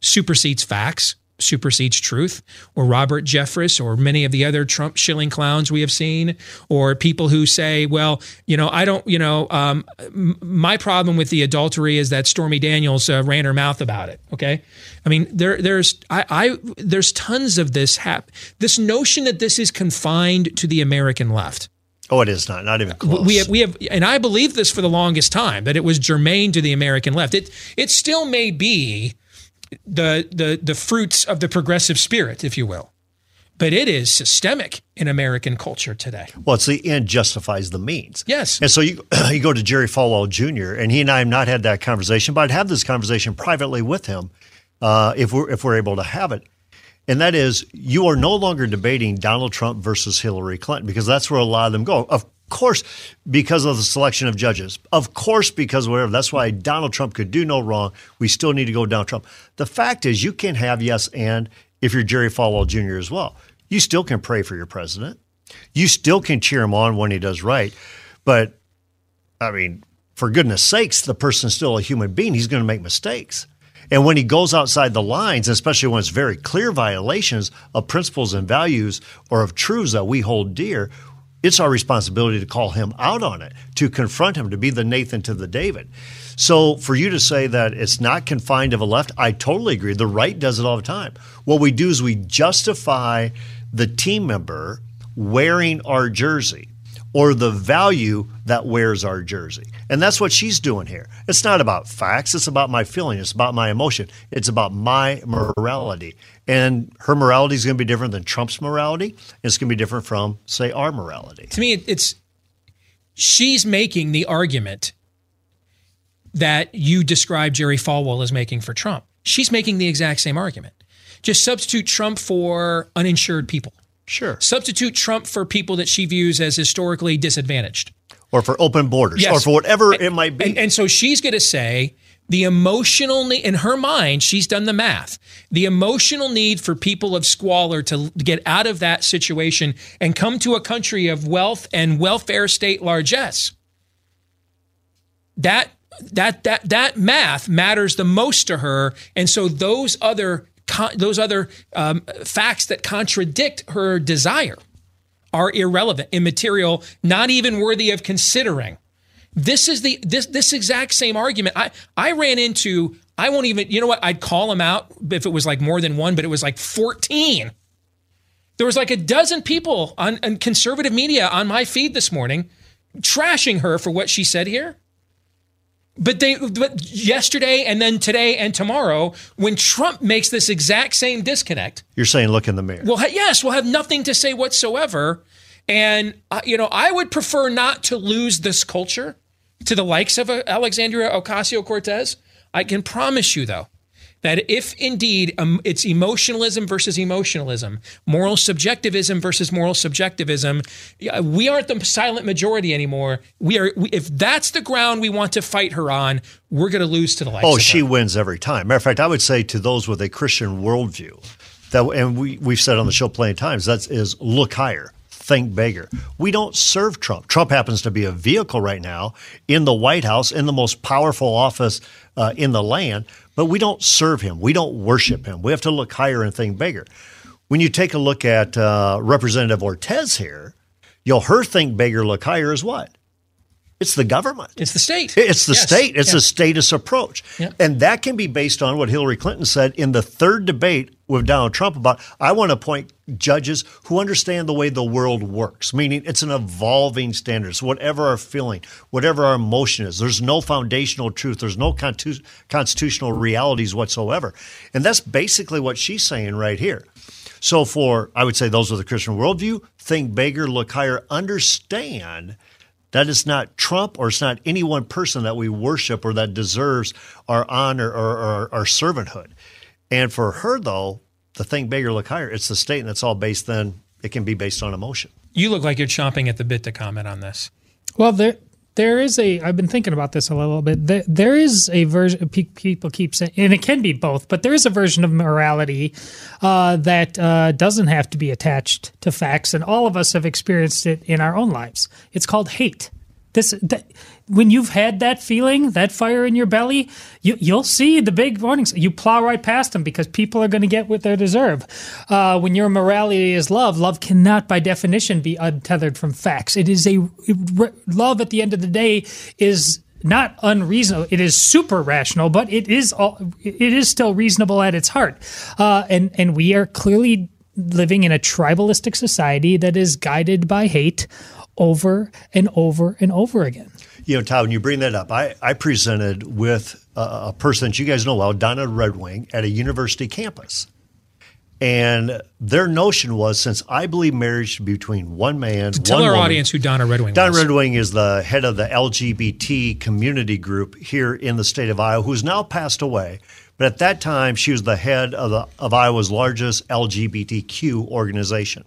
supersedes facts, supersedes truth, or Robert Jeffress, or many of the other Trump shilling clowns we have seen, or people who say, well, you know, I don't, you know, um, my problem with the adultery is that Stormy Daniels uh, ran her mouth about it. Okay. I mean, there, there's, I, I, there's tons of this hap- this notion that this is confined to the American left. Oh, it is not. Not even close. We have, we have, and I believe this for the longest time that it was germane to the American left. It, it still may be the the the fruits of the progressive spirit, if you will. But it is systemic in American culture today. Well, it's the end justifies the means. Yes. And so you you go to Jerry Falwell Jr. and he and I have not had that conversation, but I'd have this conversation privately with him uh, if we're if we're able to have it. And that is, you are no longer debating Donald Trump versus Hillary Clinton because that's where a lot of them go. Of course, because of the selection of judges. Of course, because whatever. That's why Donald Trump could do no wrong. We still need to go down Trump. The fact is, you can have yes and if you're Jerry Falwell Jr. as well. You still can pray for your president. You still can cheer him on when he does right. But, I mean, for goodness sakes, the person's still a human being. He's going to make mistakes. And when he goes outside the lines, especially when it's very clear violations of principles and values or of truths that we hold dear, it's our responsibility to call him out on it, to confront him, to be the Nathan to the David. So for you to say that it's not confined to the left, I totally agree. The right does it all the time. What we do is we justify the team member wearing our jersey or the value that wears our jersey. And that's what she's doing here. It's not about facts, it's about my feeling, it's about my emotion, it's about my morality. And her morality is going to be different than Trump's morality. It's going to be different from, say, our morality. To me, it's she's making the argument that you describe Jerry Falwell as making for Trump. She's making the exact same argument. Just substitute Trump for uninsured people. Sure. Substitute Trump for people that she views as historically disadvantaged. Or for open borders, yes. or for whatever and, it might be. And, and so she's going to say the emotional need, in her mind, she's done the math. The emotional need for people of squalor to get out of that situation and come to a country of wealth and welfare state largesse. That that that that math matters the most to her, and so those other those other um, facts that contradict her desire are irrelevant, immaterial, not even worthy of considering. This is the this this exact same argument. I I ran into. I won't even. You know what? I'd call them out if it was like more than one, but it was like fourteen There was like a dozen people on, on conservative media on my feed this morning trashing her for what she said here. But they but yesterday and then today and tomorrow, when Trump makes this exact same disconnect, You're saying look in the mirror. well, yes, we'll have nothing to say whatsoever. And uh, you know, I would prefer not to lose this culture to the likes of uh, Alexandria Ocasio Cortez. I can promise you, though, that if indeed um, it's emotionalism versus emotionalism, moral subjectivism versus moral subjectivism, we aren't the silent majority anymore. We are. We, if that's the ground we want to fight her on, we're going to lose to the likes. Oh, she her. wins every time. Matter of fact, I would say to those with a Christian worldview, that and we we've said on the show plenty of times, that is look higher, think bigger. We don't serve Trump. Trump happens to be a vehicle right now in the White House, in the most powerful office uh, in the land, but we don't serve him. We don't worship him. We have to look higher and think bigger. When you take a look at uh, Representative Cortez here, you'll her think bigger, look higher is what? It's the government. It's the state. It's the Yes. state. It's Yeah. a status approach. Yeah. And that can be based on what Hillary Clinton said in the third debate with Donald Trump about I want to appoint judges who understand the way the world works, meaning it's an evolving standard. So whatever our feeling, whatever our emotion is, there's no foundational truth, there's no constitutional realities whatsoever. And that's basically what she's saying right here. So for I would say those with a Christian worldview, think bigger, look higher, understand that it's not Trump or it's not any one person that we worship or that deserves our honor or, or our servanthood. And for her, though, the think bigger, look higher. It's the state, and it's all based then. It can be based on emotion. You look like you're chomping at the bit to comment on this. Well, there there is a. I've been thinking about this a little bit. There, there is a version. People keep saying, and it can be both, but there is a version of morality uh, that uh, doesn't have to be attached to facts, and all of us have experienced it in our own lives. It's called hate. This that, when you've had that feeling, that fire in your belly, you, you'll see the big warnings. You plow right past them because people are going to get what they deserve. Uh, when your morality is love, love cannot, by definition, be untethered from facts. It is a love. At the end of the day, is not unreasonable. It is super rational, but it is all, it is still reasonable at its heart. Uh, and and we are clearly living in a tribalistic society that is guided by hate over and over and over again. You know, Todd, when you bring that up, I, I presented with a, a person that you guys know well, Donna Red Wing, at a university campus. And their notion was since I believe marriage should be between one man, Tell one our woman, audience who Donna Red Wing Don was. Red Wing is the head of the LGBT community group here in the state of Iowa, who's now passed away. But at that time, she was the head of, the, of Iowa's largest LGBTQ organization.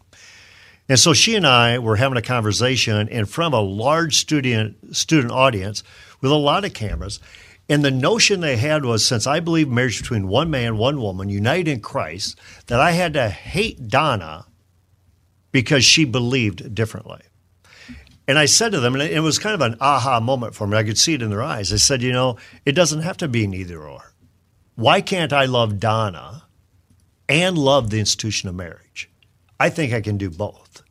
And so she and I were having a conversation in front of a large student student audience with a lot of cameras. And the notion they had was since I believe marriage between one man, one woman, united in Christ, that I had to hate Donna because she believed differently. And I said to them, and it was kind of an aha moment for me. I could see it in their eyes. I said, you know, it doesn't have to be neither or. Why can't I love Donna and love the institution of marriage? I think I can do both.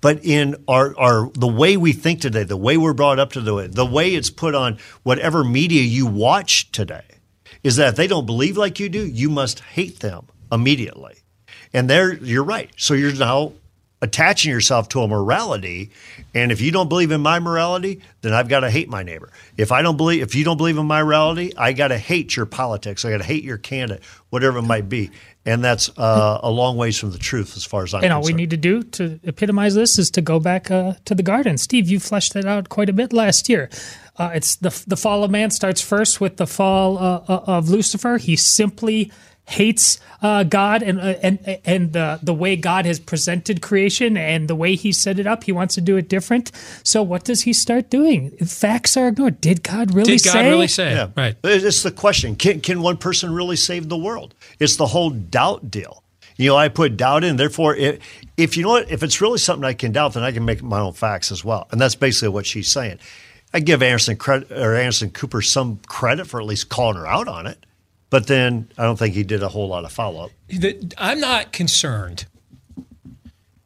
But in our, our the way we think today, the way we're brought up to the way, the way it's put on whatever media you watch today, is that if they don't believe like you do, you must hate them immediately. And there, you're right. So you're now attaching yourself to a morality, and if you don't believe in my morality, then I've got to hate my neighbor. If I don't believe, if you don't believe in my morality, I got to hate your politics. I got to hate your candidate, whatever it might be. And that's uh, a long ways from the truth, as far as I'm and all we need to do to epitomize this is to go back uh, to the garden. Steve, you fleshed that out quite a bit last year. Uh, it's the the fall of man starts first with the fall uh, uh, of Lucifer. He simply hates uh, God and uh, and and the the way God has presented creation and the way He set it up. He wants to do it different. So what does he start doing? Facts are ignored. Did God really Did God say? really say? Yeah, Right. It's the question: Can can one person really save the world? It's the whole doubt deal. You know, I put doubt in. Therefore, if, if you know what, if it's really something I can doubt, then I can make my own facts as well. And that's basically what she's saying. I give Anderson credit or Anderson Cooper some credit for at least calling her out on it, but then I don't think he did a whole lot of follow up. I'm not concerned.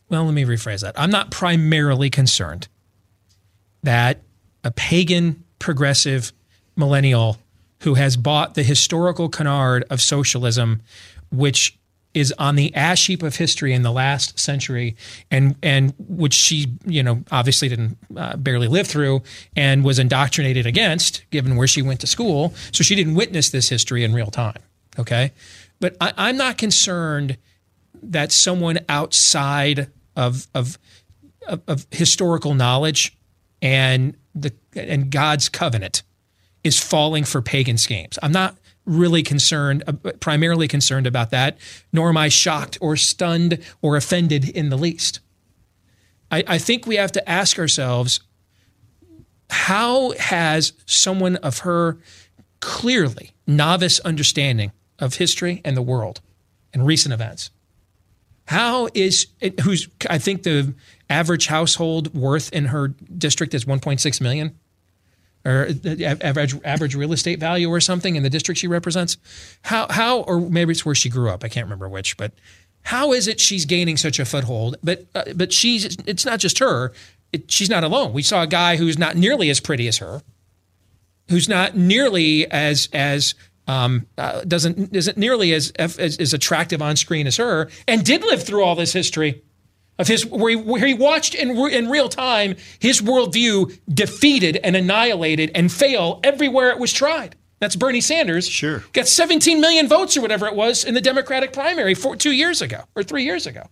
Well, let me rephrase that. I'm not primarily concerned that a pagan progressive millennial who has bought the historical canard of socialism, which is on the ash heap of history in the last century, and and which she you know obviously didn't uh, barely live through and was indoctrinated against, given where she went to school. So she didn't witness this history in real time. Okay, but I, I'm not concerned that someone outside of of of, of historical knowledge and the and God's covenant is falling for pagan schemes. I'm not really concerned, uh, primarily concerned about that, nor am I shocked or stunned or offended in the least. I, I think we have to ask ourselves how has someone of her clearly novice understanding of history and the world and recent events, how is it, who's I think the average household worth in her district is 1.6 million or the average average real estate value or something in the district she represents. How how or maybe it's where she grew up. I can't remember which, but how is it she's gaining such a foothold? But uh, but she's it's not just her. It, she's not alone. We saw a guy who's not nearly as pretty as her, who's not nearly as as um, uh, doesn't isn't nearly as, as as attractive on screen as her, and did live through all this history of his where he, where he watched in, in real time his worldview defeated and annihilated and fail everywhere it was tried. That's Bernie Sanders. Sure. Got 17 million votes or whatever it was in the Democratic primary four, two years ago or three years ago.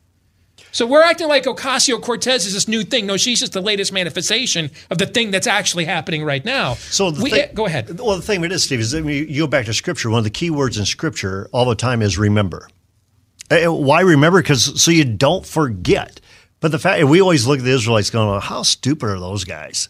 So we're acting like Ocasio Cortez is this new thing. No, she's just the latest manifestation of the thing that's actually happening right now. So we, thing, go ahead. Well, the thing with this, Steve, is mean, you go back to Scripture. One of the key words in Scripture all the time is remember. Eh, eh, why remember? Because so you don't forget. But the fact we always look at the Israelites going, "How stupid are those guys?"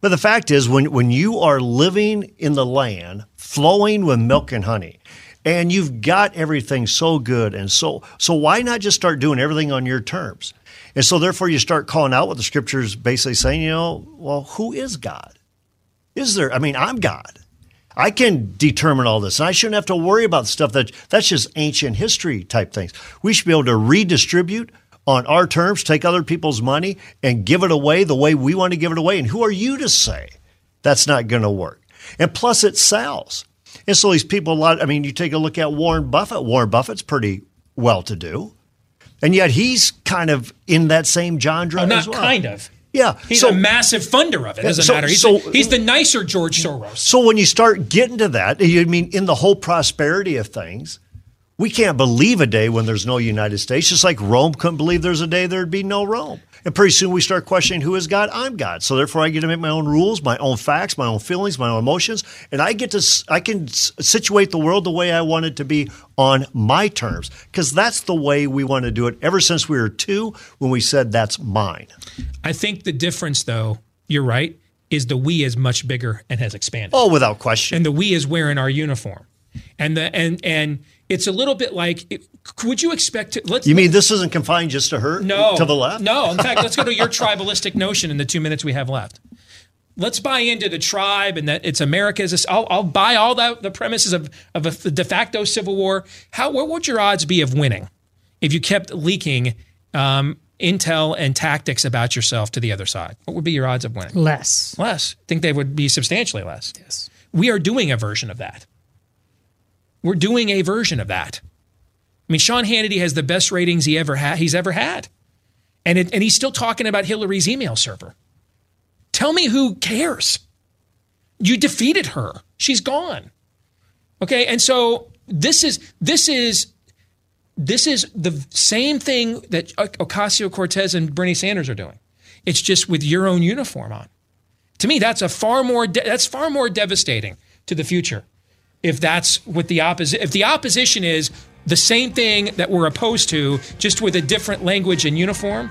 But the fact is, when when you are living in the land flowing with milk and honey, and you've got everything so good and so so why not just start doing everything on your terms? And so therefore you start calling out what the scriptures basically saying, you know, well, who is God? Is there I mean, I'm God. I can determine all this. And I shouldn't have to worry about stuff that that's just ancient history type things. We should be able to redistribute on our terms, take other people's money and give it away the way we want to give it away. And who are you to say that's not going to work? And plus, it sells. And so these people, a lot, I mean, you take a look at Warren Buffett. Warren Buffett's pretty well to do. And yet he's kind of in that same genre oh, not as well. kind of. Yeah, he's so, a massive funder of it. Doesn't so, matter. He's, so, the, he's the nicer George Soros. So when you start getting to that, you mean in the whole prosperity of things, we can't believe a day when there's no United States, just like Rome couldn't believe there's a day there'd be no Rome. And pretty soon we start questioning who is God? I'm God. So therefore I get to make my own rules, my own facts, my own feelings, my own emotions, and I get to I can situate the world the way I want it to be on my terms because that's the way we want to do it ever since we were 2 when we said that's mine. I think the difference though, you're right, is the we is much bigger and has expanded. Oh, without question. And the we is wearing our uniform. And the and and it's a little bit like would you expect to let's You mean this isn't confined just to her no to the left? No, in fact, let's go to your tribalistic notion in the 2 minutes we have left. Let's buy into the tribe and that it's America's. I'll, I'll buy all that the premises of, of a de facto civil war. How what would your odds be of winning if you kept leaking um, intel and tactics about yourself to the other side? What would be your odds of winning? Less. Less. I think they would be substantially less. Yes. We are doing a version of that. We're doing a version of that. I mean, Sean Hannity has the best ratings he ever had. He's ever had, and it, and he's still talking about Hillary's email server. Tell me who cares? You defeated her. She's gone. Okay, and so this is this is this is the same thing that Ocasio Cortez and Bernie Sanders are doing. It's just with your own uniform on. To me, that's a far more de- that's far more devastating to the future if that's what the opposition if the opposition is the same thing that we're opposed to just with a different language and uniform?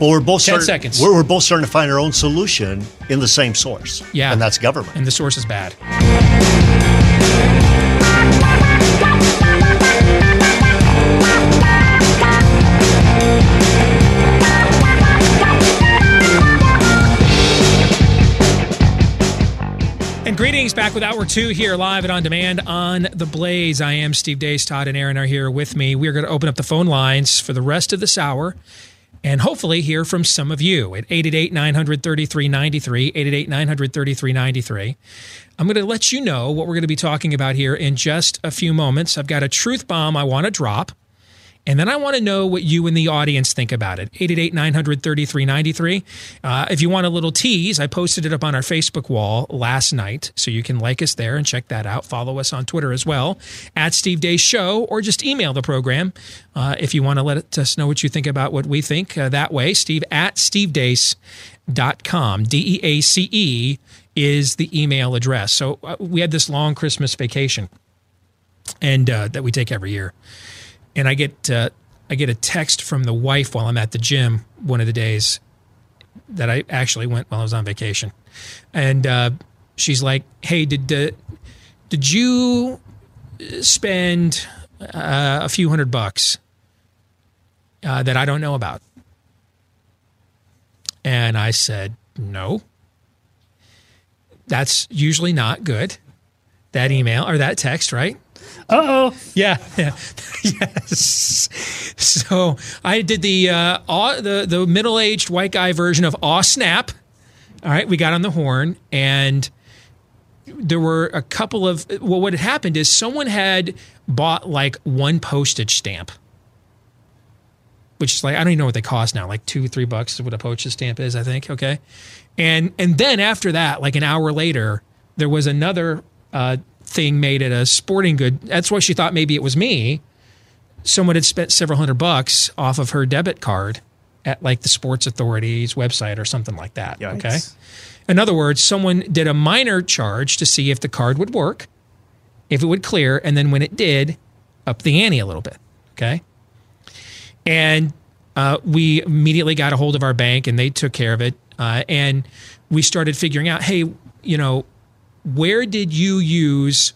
Well we're both 10 starting, seconds. we're, we're both starting to find our own solution in the same source yeah. and that's government. And the source is bad greetings back with Hour 2 here live and on demand on The Blaze. I am Steve Deace. Todd and Aaron are here with me. We're going to open up the phone lines for the rest of this hour and hopefully hear from some of you at 888 933 93, 888 933 93. I'm going to let you know what we're going to be talking about here in just a few moments. I've got a truth bomb I want to drop. And then I want to know what you and the audience think about it. 888 900 3393. Uh, If you want a little tease, I posted it up on our Facebook wall last night. So you can like us there and check that out. Follow us on Twitter as well at Steve Deace Show or just email the program uh, if you want to let us know what you think about what we think uh, that way. Steve at stevedeace.com. D E A C E is the email address. So uh, we had this long Christmas vacation and uh, that we take every year and I get uh, I get a text from the wife while I'm at the gym one of the days that I actually went while I was on vacation, and uh, she's like, "Hey, did uh, did you spend uh, a few hundred bucks uh, that I don't know about?" And I said, "No." That's usually not good. That email or that text, right? Uh oh. Yeah, yeah, yes. So I did the uh, aw, the the middle aged white guy version of Aw Snap. All right, we got on the horn, and there were a couple of. Well, what had happened is someone had bought like one postage stamp, which is like I don't even know what they cost now, like two, three bucks is what a postage stamp is, I think. Okay, and and then after that, like an hour later, there was another. Uh, thing made at a sporting good. That's why she thought maybe it was me. Someone had spent several hundred bucks off of her debit card at like the Sports Authority's website or something like that. Yikes. Okay. In other words, someone did a minor charge to see if the card would work, if it would clear, and then when it did, up the ante a little bit. Okay. And uh, we immediately got a hold of our bank and they took care of it. Uh, and we started figuring out, hey, you know, where did you use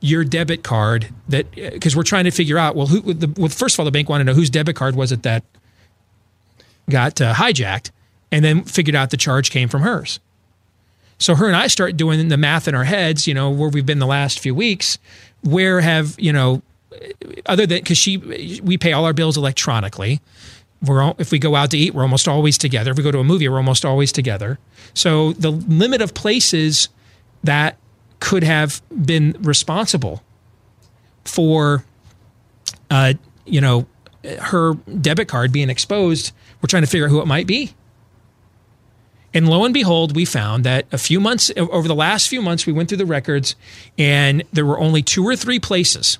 your debit card that because we're trying to figure out well who the, well first of all the bank wanted to know whose debit card was it that got uh, hijacked and then figured out the charge came from hers. So her and i start doing the math in our heads you know where we've been the last few weeks where have you know other than because she we pay all our bills electronically. We're all, if we go out to eat we're almost always together. If we go to a movie we're almost always together. So the limit of places that could have been responsible for, uh, you know, her debit card being exposed. We're trying to figure out who it might be. And lo and behold, we found that a few months over the last few months, we went through the records, and there were only two or three places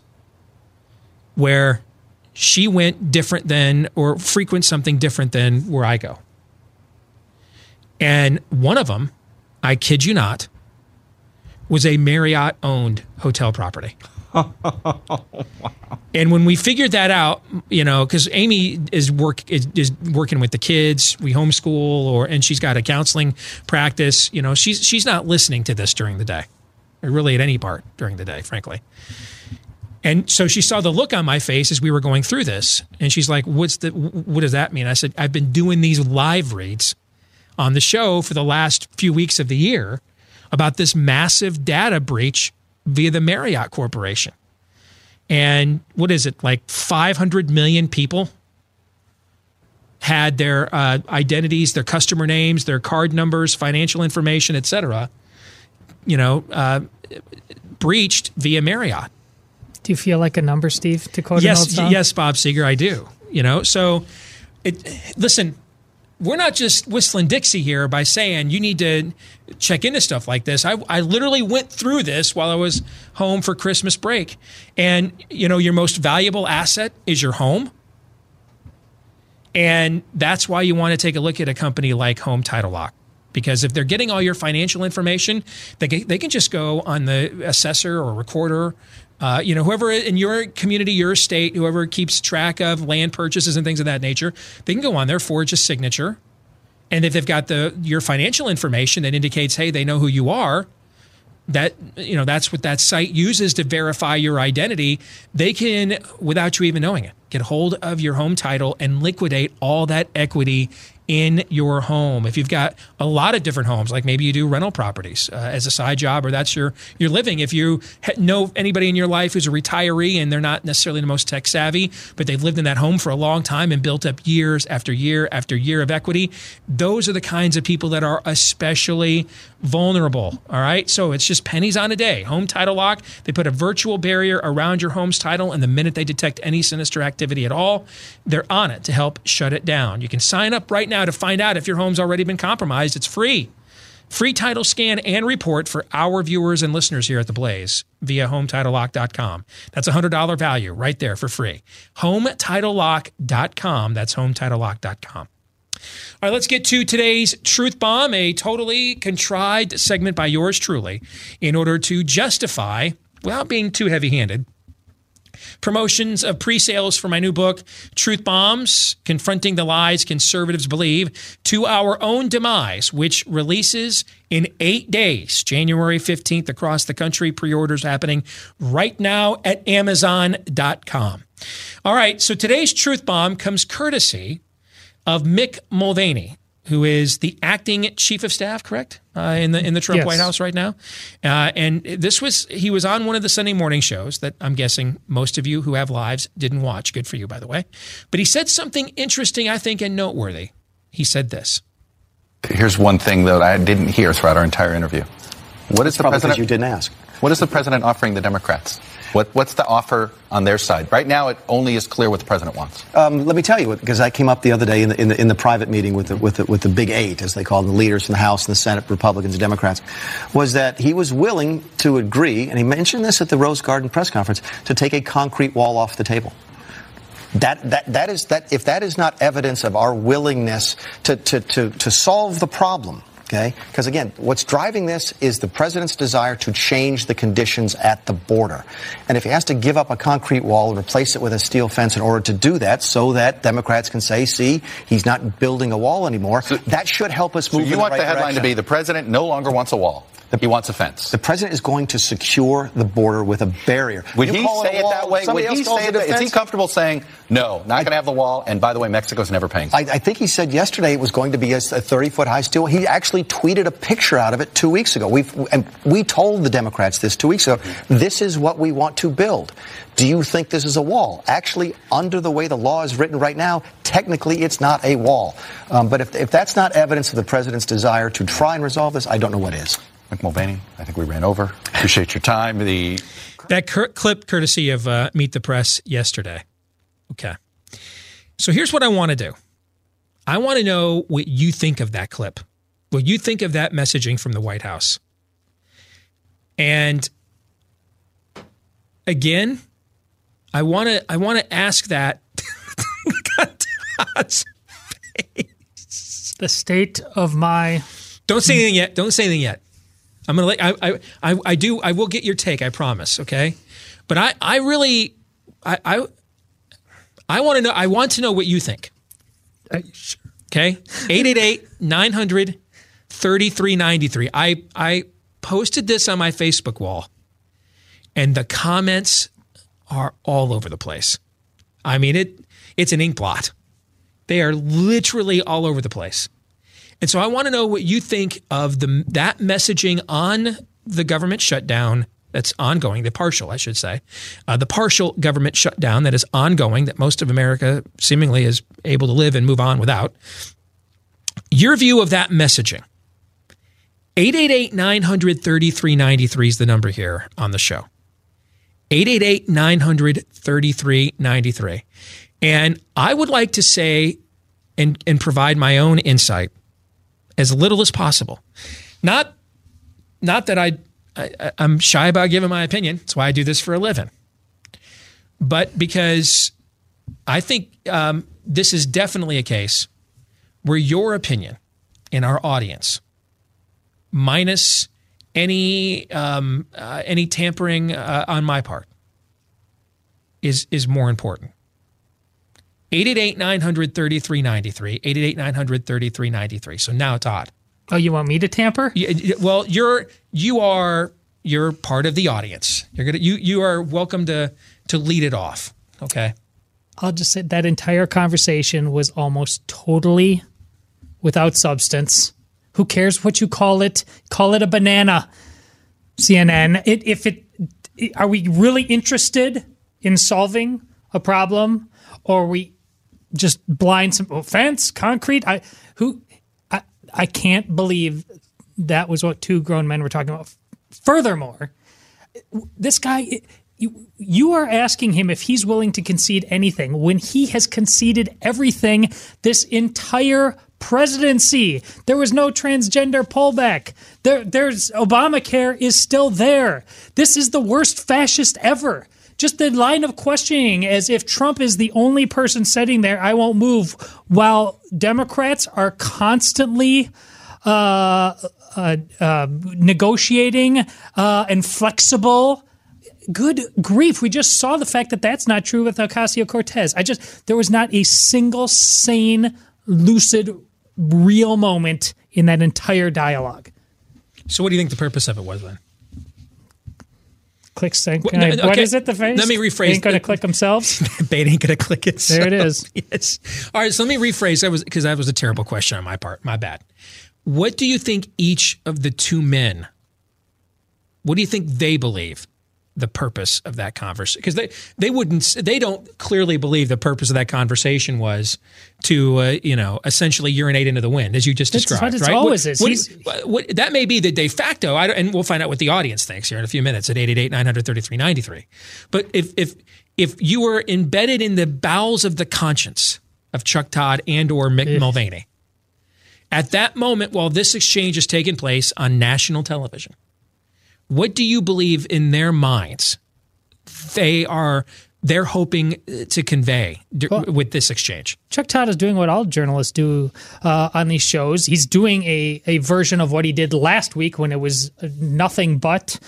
where she went different than or frequent something different than where I go. And one of them, I kid you not, was a Marriott owned hotel property. And when we figured that out, you know, because Amy is work is, is working with the kids, we homeschool, or and she's got a counseling practice. You know, she's she's not listening to this during the day, or really at any part during the day, frankly. And so she saw the look on my face as we were going through this, and she's like, "What's the? What does that mean?" I said, "I've been doing these live reads on the show for the last few weeks of the year." About this massive data breach via the Marriott Corporation. And what is it, like 500 million people had their uh, identities, their customer names, their card numbers, financial information, et cetera, you know, uh, breached via Marriott. Do you feel like a number, Steve, to quote yes, an old song? yes, Bob Seger, I do. You know, so it, listen, we're not just whistling Dixie here by saying you need to check into stuff like this. I, I literally went through this while I was home for Christmas break. And, you know, your most valuable asset is your home. And that's why you want to take a look at a company like Home Title Lock. Because if they're getting all your financial information, they can, they can just go on the assessor or recorder, uh, you know, whoever in your community, your state, whoever keeps track of land purchases and things of that nature, they can go on there, forge a signature. And if they've got the your financial information that indicates, hey, they know who you are, that you know that's what that site uses to verify your identity they can without you even knowing it get hold of your home title and liquidate all that equity in your home. If you've got a lot of different homes, like maybe you do rental properties uh, as a side job, or that's your your living. If you know anybody in your life who's a retiree and they're not necessarily the most tech savvy, but they've lived in that home for a long time and built up years after year after year of equity, those are the kinds of people that are especially vulnerable. All right, so it's just pennies on a day. Home Title Lock. They put a virtual barrier around your home's title, and the minute they detect any sinister activity at all, they're on it to help shut it down. You can sign up right now to find out if your home's already been compromised. It's free. Free title scan and report for our viewers and listeners here at The Blaze via HometitleLock.com. That's a $100 value right there for free. HometitleLock.com. That's HometitleLock.com. All right, let's get to today's Truth Bomb, a totally contrived segment by yours truly in order to justify, without being too heavy handed, promotions of pre-sales for my new book truth bombs confronting the lies conservatives believe to our own demise which releases in eight days january 15th across the country. Pre-orders happening right now at amazon.com all right so today's truth bomb comes courtesy of mick mulvaney who is the acting chief of staff, correct, uh, in the in the Trump Yes. White House right now. Uh, and this was he was on one of the Sunday morning shows that I'm guessing most of you who have lives didn't watch. Good for you, by the way. But he said something interesting, I think, and noteworthy. He said this. Here's one thing that I didn't hear throughout our entire interview. What is the probably 'cause president? you didn't ask. What is the president offering the Democrats? What, what's the offer on their side? Right now, it only is clear what the president wants. Um, let me tell you, because I came up the other day in the, in the, in the private meeting with the, with, the, with the big eight, as they call them, the leaders from the House and the Senate, Republicans and Democrats, was that he was willing to agree, and he mentioned this at the Rose Garden press conference, to take a concrete wall off the table. That, that, that is, that, if that is not evidence of our willingness to, to, to, to solve the problem, okay? Because again, what's driving this is the president's desire to change the conditions at the border. And if he has to give up a concrete wall and replace it with a steel fence in order to do that so that Democrats can say, see, he's not building a wall anymore, that should help us So move you in want the, the headline direction. to be the president no longer wants a wall. He wants a fence. The president is going to secure the border with a barrier. Would You he say it wall, that way? Would he say it it? Is he comfortable saying no, not going to have the wall? And by the way, Mexico's never paying. I, I think he said yesterday it was going to be a 30 foot high steel. He actually tweeted a picture out of it two weeks ago. We've, and we told the Democrats this two weeks ago. This is what we want to build. Do you think this is a wall? Actually, under the way the law is written right now, technically it's not a wall. Um, but if, if that's not evidence of the president's desire to try and resolve this, I don't know what is. Mick Mulvaney, I think we ran over. Appreciate your time. The That cur- clip courtesy of uh, Meet the Press yesterday. Okay. So here's what I want to do. I want to know what you think of that clip. What you think of that messaging from the White House. And again, I want to I want to ask that The state of my Don't say anything yet. Don't say anything yet. I'm gonna let I I I, I do I will get your take. I promise. Okay, but I I really I I, I want to know. I want to know what you think. Uh, okay, 888-900-3393. I I posted this on my Facebook wall, and the comments are all over the place. I mean it. It's an ink blot. They are literally all over the place. And so I want to know what you think of the that messaging on the government shutdown that's ongoing, the partial, I should say, uh, the partial government shutdown that is ongoing, that most of America seemingly is able to live and move on without. Your view of that messaging. 888 900 3393 is the number here on the show. 888 900 3393. And I would like to say and, and provide my own insight as little as possible. Not, not that I, I, I'm shy about giving my opinion. That's why I do this for a living. But because I think um, this is definitely a case where your opinion in our audience, minus any um, uh, any tampering uh, on my part, is is more important. 888 900 3393. 888 900 3393. So now, Todd. Oh, you want me to tamper? well, you're you are you're part of the audience. You're gonna you you are welcome to to lead it off. Okay. I'll just say that entire conversation was almost totally without substance. Who cares what you call it? Call it a banana. CNN. It, if it are we really interested in solving a problem, or are we just blind some oh, fence concrete? I who I I can't believe that was what two grown men were talking about. Furthermore, this guy. You, you are asking him if he's willing to concede anything when he has conceded everything this entire presidency. There was no transgender pullback. There, there's Obamacare is still there. This is the worst fascist ever. Just the line of questioning as if Trump is the only person sitting there, I won't move, while Democrats are constantly uh, uh, uh, negotiating and flexible good grief we just saw the fact that that's not true with ocasio-cortez. I just there was not a single sane lucid real moment in that entire dialogue. So, what do you think the purpose of it was then? Click sync What- no, okay, is it the face let me rephrase ain't gonna the- click themselves Bait ain't gonna click it. There it is. Yes. All right. So let me rephrase. That was because that was a terrible question on my part. My bad. What do you think each of the two men? What do you think they believe the purpose of that conversation? Because they they wouldn't. They don't clearly believe the purpose of that conversation was to uh, you know essentially urinate into the wind, as you just That's described. what right? always what, is. what- what- that may be the de facto, I don't, and we'll find out what the audience thinks here in a few minutes at 888-933-93. But if if if you were embedded in the bowels of the conscience of Chuck Todd and or Mick Mulvaney, at that moment while this exchange is taking place on national television, what do you believe in their minds they are they're hoping to convey d- with this exchange? Chuck Todd is doing what all journalists do uh, on these shows. He's doing a, a version of what he did last week when it was nothing but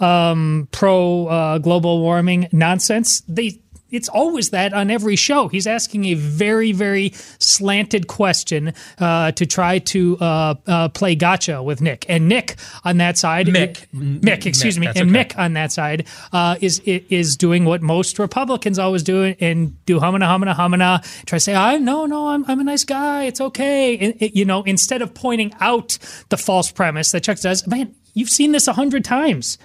um, pro uh, global warming nonsense. They it's always that on every show. He's asking a very, very slanted question uh, to try to uh, uh, play gotcha with Nick. And Nick on that side, Mick. Mick, excuse Mick, me, and okay. Mick on that side uh, is is doing what most Republicans always do and do humana humana humana. Try to say, I no no, I'm I'm a nice guy. It's okay. And, it- you know, instead of pointing out the false premise that Chuck does, man, you've seen this a hundred times.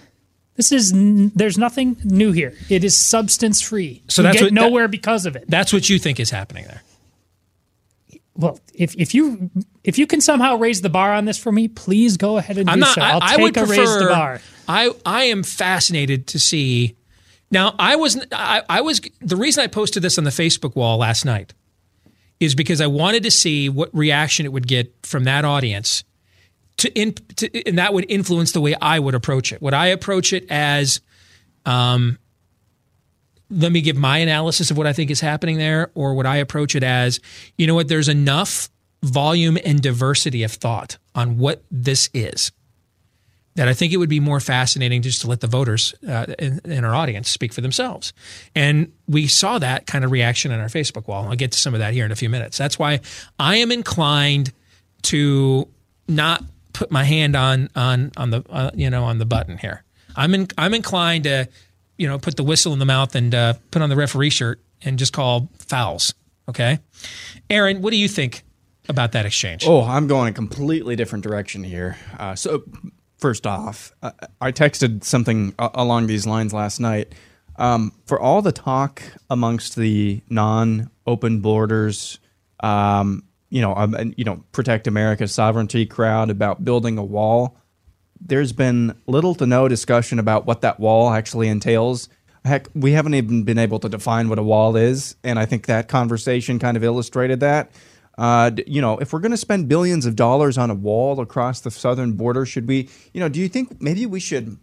This is n- there's nothing new here. It is substance free. So you that's get what- that- nowhere because of it. That's what you think is happening there. Well, if if you if you can somehow raise the bar on this for me, please go ahead and I'm do not. so. I, I'll I take would a prefer. raise the bar. I I am fascinated to see. Now I wasn't. I, I was the reason I posted this on the Facebook wall last night is because I wanted to see what reaction it would get from that audience. To, in, to and that would influence the way I would approach it. Would I approach it as, um, let me give my analysis of what I think is happening there, or would I approach it as, you know what, there's enough volume and diversity of thought on what this is that I think it would be more fascinating just to let the voters uh, in, in our audience speak for themselves. And we saw that kind of reaction on our Facebook wall. I'll get to some of that here in a few minutes. That's why I am inclined to not put my hand on on on the uh, you know on the button here. I'm in, I'm inclined to you know put the whistle in the mouth and uh, put on the referee shirt and just call fouls. Okay, Aaron, what do you think about that exchange? Oh, I'm going a completely different direction here. Uh, so, first off, uh, I texted something along these lines last night. Um, for all the talk amongst the non-open borders, um, you know, um, you know, protect America's sovereignty crowd about building a wall, there's been little to no discussion about what that wall actually entails. Heck, we haven't even been able to define what a wall is, and I think that conversation kind of illustrated that. Uh, you know, if we're going to spend billions of dollars on a wall across the southern border, should we? You know, do you think maybe we should,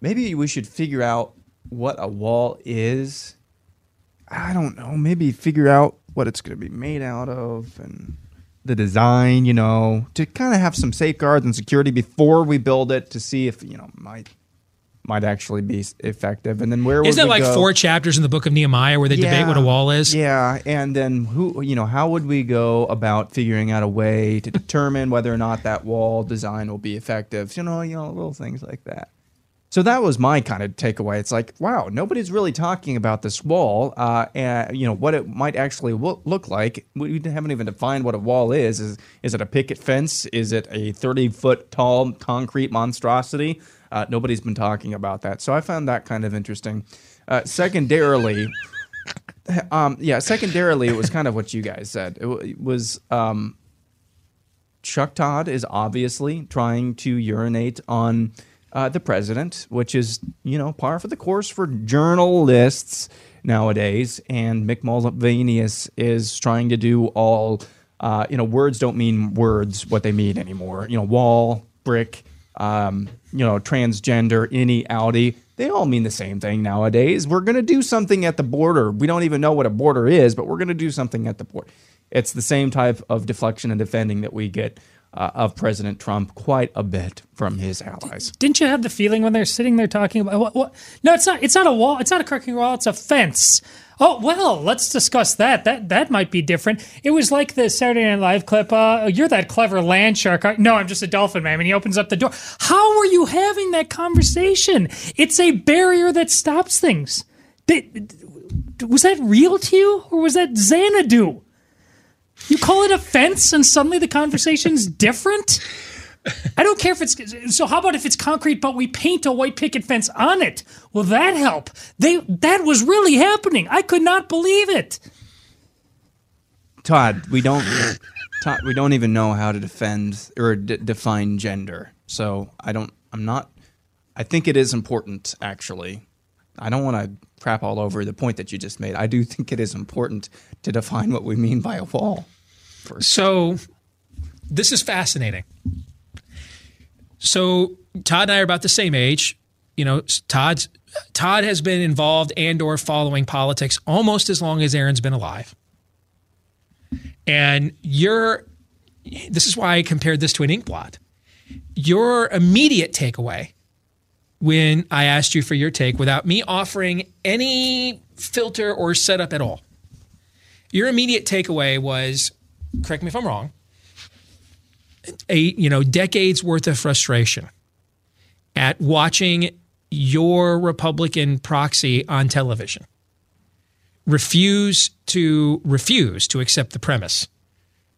maybe we should figure out what a wall is? I don't know. Maybe figure out what it's going to be made out of and the design. You know, to kind of have some safeguards and security before we build it to see if you know might might actually be effective. And then where would Isn't we it like go? four chapters in the book of Nehemiah where they debate what a wall is? Yeah, and then who you know how would we go about figuring out a way to determine whether or not that wall design will be effective? You know, you know, little things like that. So that was my kind of takeaway. It's like, wow, nobody's really talking about this wall, uh, and you know what it might actually wo- look like. We haven't even defined what a wall is. Is is it a picket fence? Is it a thirty foot tall concrete monstrosity? Uh, nobody's been talking about that. So I found that kind of interesting. Uh, secondarily, um, yeah, secondarily, it was kind of what you guys said. It, w- it was um, Chuck Todd is obviously trying to urinate on uh, the president, which is you know par for the course for journalists nowadays. And Mick Mulvaney is, is trying to do all uh, you know words don't mean words what they mean anymore. You know wall brick. Um, you know, transgender, any Audi, they all mean the same thing nowadays. We're going to do something at the border. We don't even know what a border is, but we're going to do something at the border. It's the same type of deflection and defending that we get uh, of President Trump quite a bit from his allies. Didn't you have the feeling when they're sitting there talking about what, what? No, it's not. It's not a wall. It's not a cracking wall. It's a fence. Oh well, let's discuss that. That that might be different. It was like the Saturday Night Live clip. Uh, You're that clever land shark. aren't- No, I'm just a dolphin man. And he opens up the door. How are you having that conversation? It's a barrier that stops things. Did- was that real to you, or was that Xanadu? You call it a fence, and suddenly the conversation's different. I don't care if it's so. How about if it's concrete, but we paint a white picket fence on it? Will that help? They that was really happening. I could not believe it. Todd, we don't Todd, we don't even know how to defend or d- define gender. So I don't. I'm not. I think it is important, actually. I don't want to crap all over the point that you just made. I do think it is important to define what we mean by a wall. So this is fascinating. So Todd and I are about the same age. You know, Todd's Todd has been involved and or following politics almost as long as Aaron's been alive. And your this is why I compared this to an ink blot. Your immediate takeaway when I asked you for your take without me offering any filter or setup at all. Your immediate takeaway was, correct me if I'm wrong, a you know decades worth of frustration at watching your Republican proxy on television refuse to refuse to accept the premise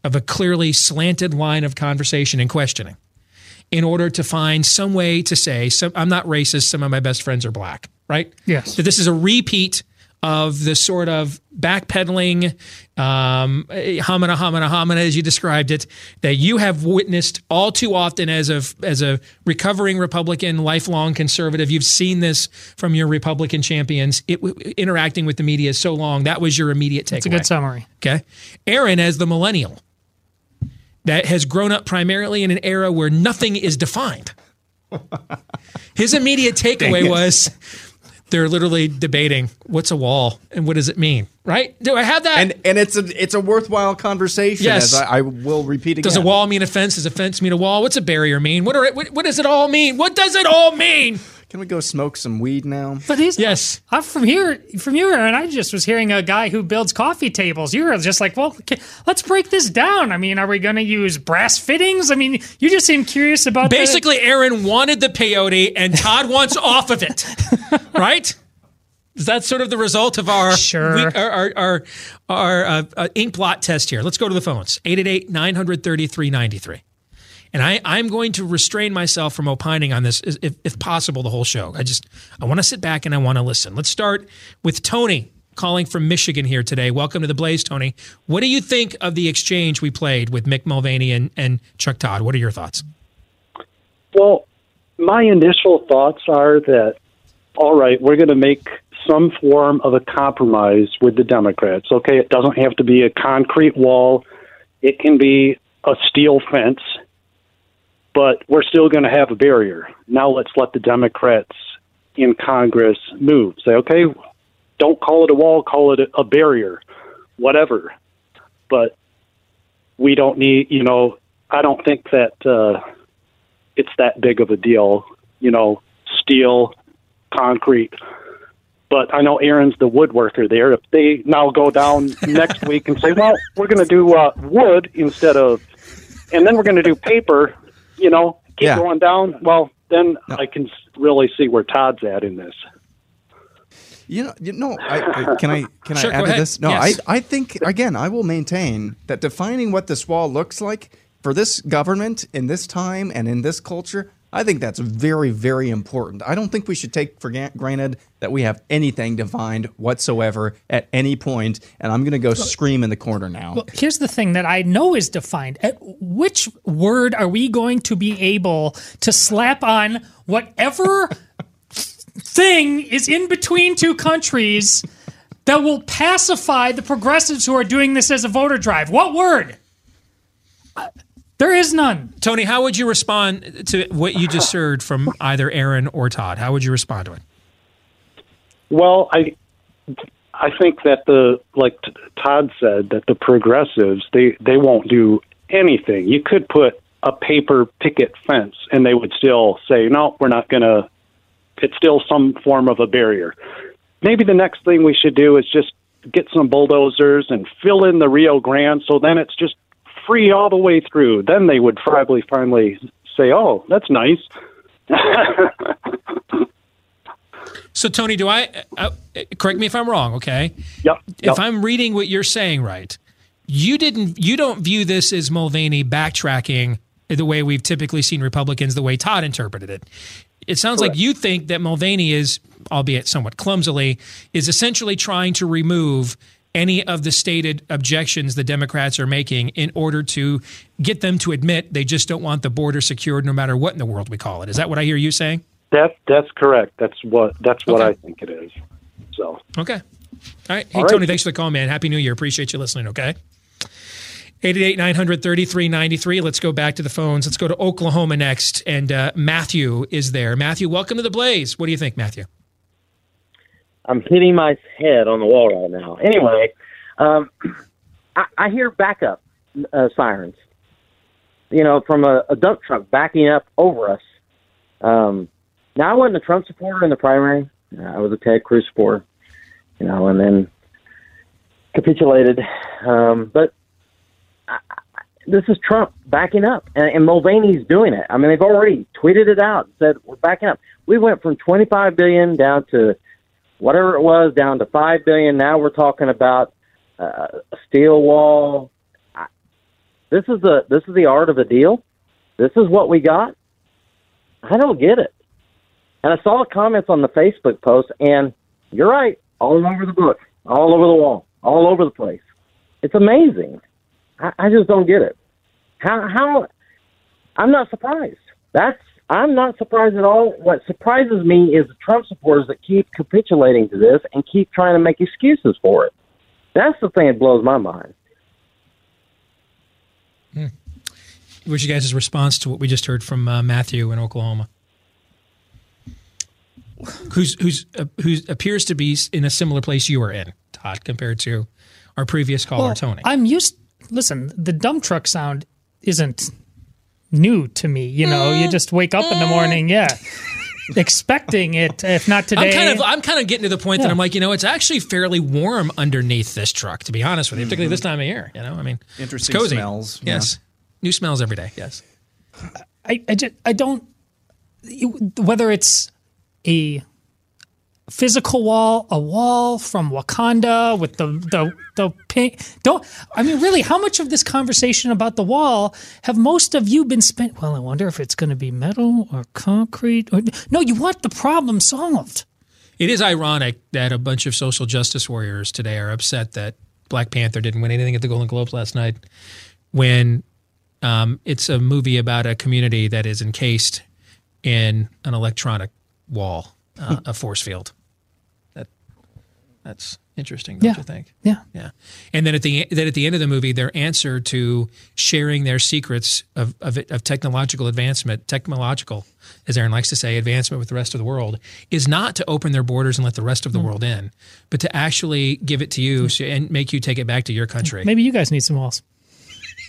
of a clearly slanted line of conversation and questioning in order to find some way to say some, I'm not racist some of my best friends are black right Yes. that this is a repeat of the sort of backpedaling, um, homina, homina, homina, as you described it, that you have witnessed all too often as a as a recovering Republican, lifelong conservative. You've seen this from your Republican champions it, interacting with the media so long. That was your immediate takeaway. That's a good summary. Okay, Aaron as the millennial that has grown up primarily in an era where nothing is defined. His immediate takeaway was they're literally debating what's a wall and what does it mean, right? Do I have that? And and it's a it's a worthwhile conversation. Yes. as I, I will repeat again. does a wall mean a fence? Does a fence mean a wall? What's a barrier mean? What are it, what, what does it all mean? What does it all mean? Can we go smoke some weed now? But he's yes. I'm from here, from you, and I just was hearing a guy who builds coffee tables. You were just like, well, okay, let's break this down. I mean, are we going to use brass fittings? I mean, you just seem curious about the- Basically, Aaron wanted the peyote and Todd wants off of it, right? Is that sort of the result of our Sure. we- our our our, our uh, uh, ink blot test here? Let's go to the phones 888 930 393. And I, I'm going to restrain myself from opining on this, if, if possible, the whole show. I just I want to sit back and I want to listen. Let's start with Tony calling from Michigan here today. Welcome to the Blaze, Tony. What do you think of the exchange we played with Mick Mulvaney and, and Chuck Todd? What are your thoughts? Well, my initial thoughts are that, all right, we're going to make some form of a compromise with the Democrats. Okay, it doesn't have to be a concrete wall, it can be a steel fence, but we're still going to have a barrier. Now let's let the Democrats in Congress move. Say, okay, don't call it a wall, call it a, barrier, whatever. But we don't need, you know, I don't think that. Uh, it's that big of a deal, you know, steel, concrete. But I know Aaron's the woodworker there. If they now go down next week and say, well, we're going to do uh, wood instead of, and then we're going to do paper, you know, keep Yeah. going down, well, then I can really see where Todd's at in this. You know, you know. I, I, can I can Sure, I add to this? No, Yes. I I think again I will maintain that defining what this wall looks like for this government in this time and in this culture, I think that's very very important. I don't think we should take for granted that we have anything defined whatsoever at any point. And I'm going to go scream in the corner now. Well, here's the thing that I know is defined. At which word are we going to be able to slap on whatever thing is in between two countries that will pacify the progressives who are doing this as a voter drive? What word? Uh, There is none. Tony, how would you respond to what you just heard from either Aaron or Todd? How would you respond to it? Well, I I think that the like Todd said that the progressives they they won't do anything. You could put a paper picket fence and they would still say no, we're not going to it's still some form of a barrier. Maybe the next thing we should do is just get some bulldozers and fill in the Rio Grande so then it's just free all the way through. Then they would probably finally say, "Oh, that's nice." So, Tony, do I uh, uh, correct me if I'm wrong? Okay. Yep. If I'm reading what you're saying right, you didn't. You don't view this as Mulvaney backtracking the way we've typically seen Republicans, the way Todd interpreted it. It sounds like you think that Mulvaney is, albeit somewhat clumsily, is essentially trying to remove any of the stated objections the Democrats are making in order to get them to admit they just don't want the border secured no matter what in the world we call it. Is that what I hear you saying? That that's correct. That's what that's what Okay. I think it is. So Okay. All right. Hey, All right. Tony, thanks for the call, man. Happy New Year. Appreciate you listening, okay? 888 900 3393. Let's go back to the phones. Let's go to Oklahoma next. And uh, Matthew is there. Matthew, welcome to the Blaze. What do you think, Matthew? I'm hitting my head on the wall right now. Anyway, um, I, I hear backup uh, sirens. You know, from a, a dump truck backing up over us. Um, now, I wasn't a Trump supporter in the primary. I was a Ted Cruz supporter. You know, and then capitulated. Um, but I, I, this is Trump backing up, and, and Mulvaney's doing it. I mean, they've already tweeted it out, and said we're backing up. We went from 25 billion down to whatever it was down to five billion. Now we're talking about uh, a steel wall. This is the this is the art of the deal. This is what we got. I don't get it. And I saw the comments on the Facebook post, and you're right, all over the book, all over the wall, all over the place. It's amazing. I, I just don't get it. How how I'm not surprised. That's I'm not surprised at all. What surprises me is the Trump supporters that keep capitulating to this and keep trying to make excuses for it. That's the thing that blows my mind. What's your guys' response to what we just heard from uh, Matthew in Oklahoma? Who's who's uh, who appears to be in a similar place you are in, Todd, compared to our previous caller, Well, Tony. I'm used. Listen, the dump truck sound isn't new to me. You know, you mm. just wake up in the mm. morning, yeah, expecting it. If not today, I'm kind of I'm kind of getting to the point that I'm like, you know, it's actually fairly warm underneath this truck, to be honest with you, particularly this mm-hmm. time of year. You know, I mean, Interesting it's cozy. smells, yeah. Yes, new smells every day. Yes. I, I, just, I don't whether it's a physical wall, a wall from Wakanda with the the the pink. Don't I mean really? How much of this conversation about the wall have most of you been spent? Well, I wonder if it's going to be metal or concrete. Or, no, you want the problem solved. It is ironic that a bunch of social justice warriors today are upset that Black Panther didn't win anything at the Golden Globes last night when um, it's a movie about a community that is encased in an electronic wall, uh, a force field. That that's interesting, don't Yeah. you think? Yeah. Yeah. And then at the then at the end of the movie, their answer to sharing their secrets of of, of technological advancement, technological, as Aaron likes to say, advancement with the rest of the world, is not to open their borders and let the rest of the hmm. world in, but to actually give it to you hmm. so, and make you take it back to your country. Maybe you guys need some walls.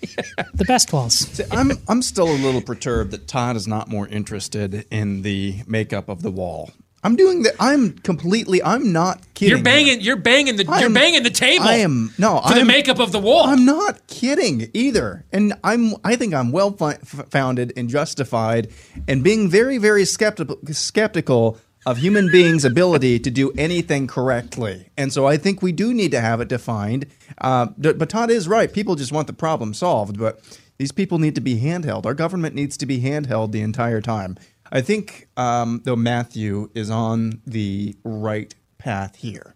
the best walls. See, I'm I'm still a little perturbed that Todd is not more interested in the makeup of the wall. I'm doing that. I'm completely. I'm not kidding. You're banging. You're banging the. I you're banging the table. I am no. for I'm- the makeup of the wall. I'm not kidding either, and I'm. I think I'm well fi- founded and justified, and being very, very skeptical skeptical of human beings' ability to do anything correctly. And so I think we do need to have it defined. Uh, but Todd is right. People just want the problem solved, but these people need to be handheld. Our government needs to be handheld the entire time. I think, um, though, Matthew is on the right path here.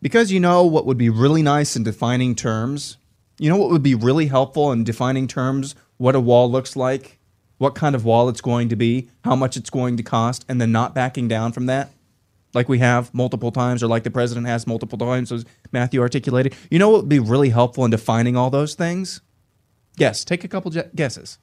Because you know what would be really nice in defining terms? You know what would be really helpful in defining terms? What a wall looks like, what kind of wall it's going to be, how much it's going to cost, and then not backing down from that? Like we have multiple times, or like the president has multiple times, as Matthew articulated. You know what would be really helpful in defining all those things? Yes, take a couple guesses.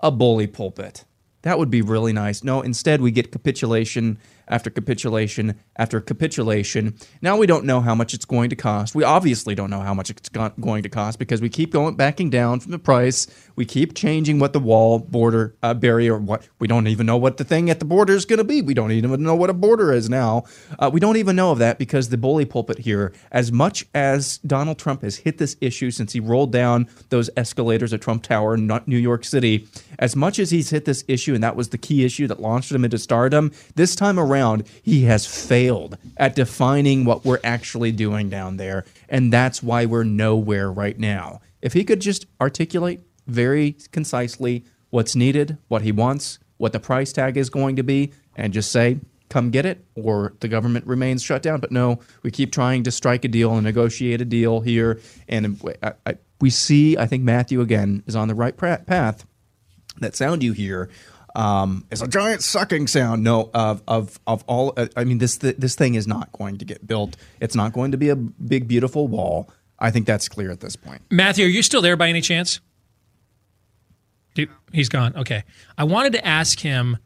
A bully pulpit. That would be really nice. No, instead we get capitulation after capitulation after capitulation. Now we don't know how much it's going to cost. We obviously don't know how much it's going to cost because we keep going backing down from the price. We keep changing what the wall, border, uh, barrier, what we don't even know what the thing at the border is going to be. We don't even know what a border is now. Uh, we don't even know of that because the bully pulpit here, as much as Donald Trump has hit this issue since he rolled down those escalators at Trump Tower in New York City, as much as he's hit this issue, and that was the key issue that launched him into stardom, this time around, he has failed at defining what we're actually doing down there. And that's why we're nowhere right now. If he could just articulate very concisely what's needed, what he wants, what the price tag is going to be, and just say, come get it, or the government remains shut down. But no, we keep trying to strike a deal and negotiate a deal here. And I, I, we see, I think Matthew again is on the right path. That sound you hear um, is a giant sucking sound. No, of of of all. uh, I mean, this this thing is not going to get built. It's not going to be a big beautiful wall. I think that's clear at this point. Matthew, are you still there by any chance? He's gone. Okay. I wanted to ask him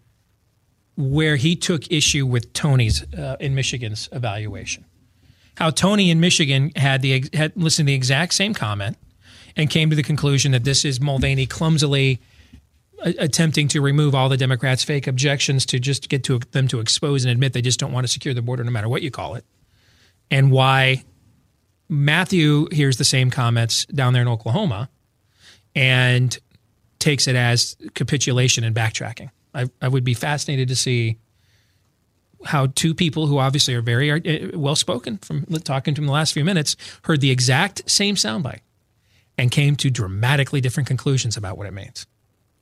where he took issue with Tony's uh, in Michigan's evaluation. How Tony in Michigan had the had listened to the exact same comment and came to the conclusion that this is Mulvaney clumsily a- attempting to remove all the Democrats' fake objections to just get to them to expose and admit they just don't want to secure the border, no matter what you call it, and why Matthew hears the same comments down there in Oklahoma and takes it as capitulation and backtracking. I, I would be fascinated to see how two people who obviously are very uh, well spoken from talking to him the last few minutes heard the exact same soundbite and came to dramatically different conclusions about what it means.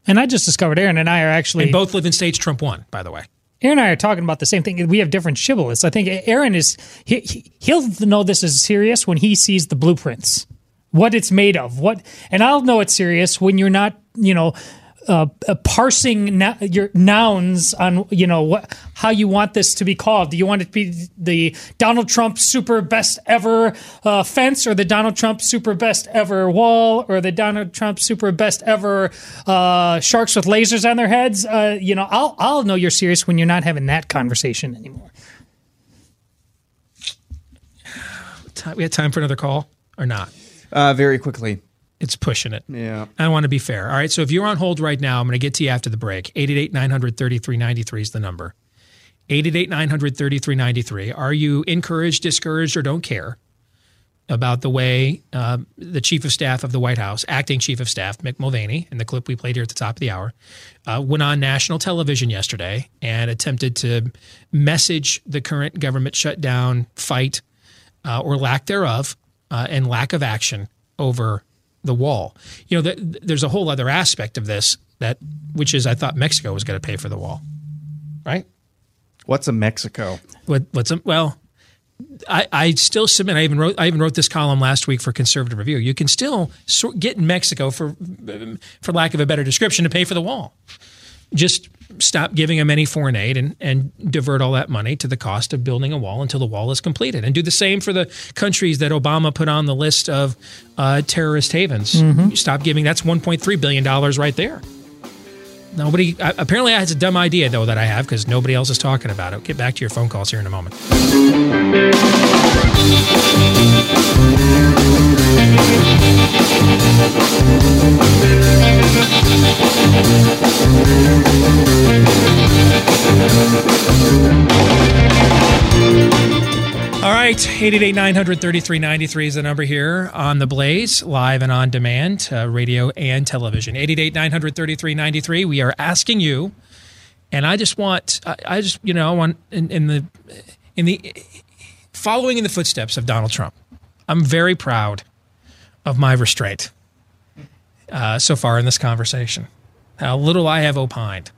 And I just discovered Aaron and I are actually And both live in states Trump won, by the way. Aaron and I are talking about the same thing. We have different shibboleths. I think Aaron is he, he- he'll know this is serious when he sees the blueprints, what it's made of. What, and I'll know it's serious when you're not, you know, uh, uh, parsing na- your nouns on, you know, what how you want this to be called. Do you want it to be the Donald Trump super best ever uh, fence, or the Donald Trump super best ever wall, or the Donald Trump super best ever uh, sharks with lasers on their heads? Uh, you know, I'll I'll know you're serious when you're not having that conversation anymore. We had time for another call or not? Uh, very quickly. It's pushing it. Yeah. I want to be fair. All right. So if you're on hold right now, I'm going to get to you after the break. 888 900 3393 is the number. 888 900 3393. Are you encouraged, discouraged, or don't care about the way uh, the chief of staff of the White House, acting chief of staff, Mick Mulvaney, in the clip we played here at the top of the hour, uh, went on national television yesterday and attempted to message the current government shutdown fight uh, or lack thereof uh, and lack of action over the wall. You know, th- there's a whole other aspect of this that, which is, I thought Mexico was going to pay for the wall, right? What's a Mexico? What, what's a, well, I, I still submit. I even wrote. I even wrote this column last week for Conservative Review. You can still sort, get in Mexico for, for lack of a better description, to pay for the wall. Just stop giving them any foreign aid and, and divert all that money to the cost of building a wall until the wall is completed. And do the same for the countries that Obama put on the list of uh, terrorist havens. Mhm. Stop giving. That's 1.3 billion dollars right there. Nobody. Apparently, I it's a dumb idea though that I have because nobody else is talking about it. Get back to your phone calls here in a moment. All right, 888 933 93 is the number here on The Blaze, live and on demand, uh, radio and television. 888 933 93. We are asking you, and I just want, I, I just, you know, I want in, in the, in the, following in the footsteps of Donald Trump, I'm very proud of my restraint uh, so far in this conversation. How little I have opined.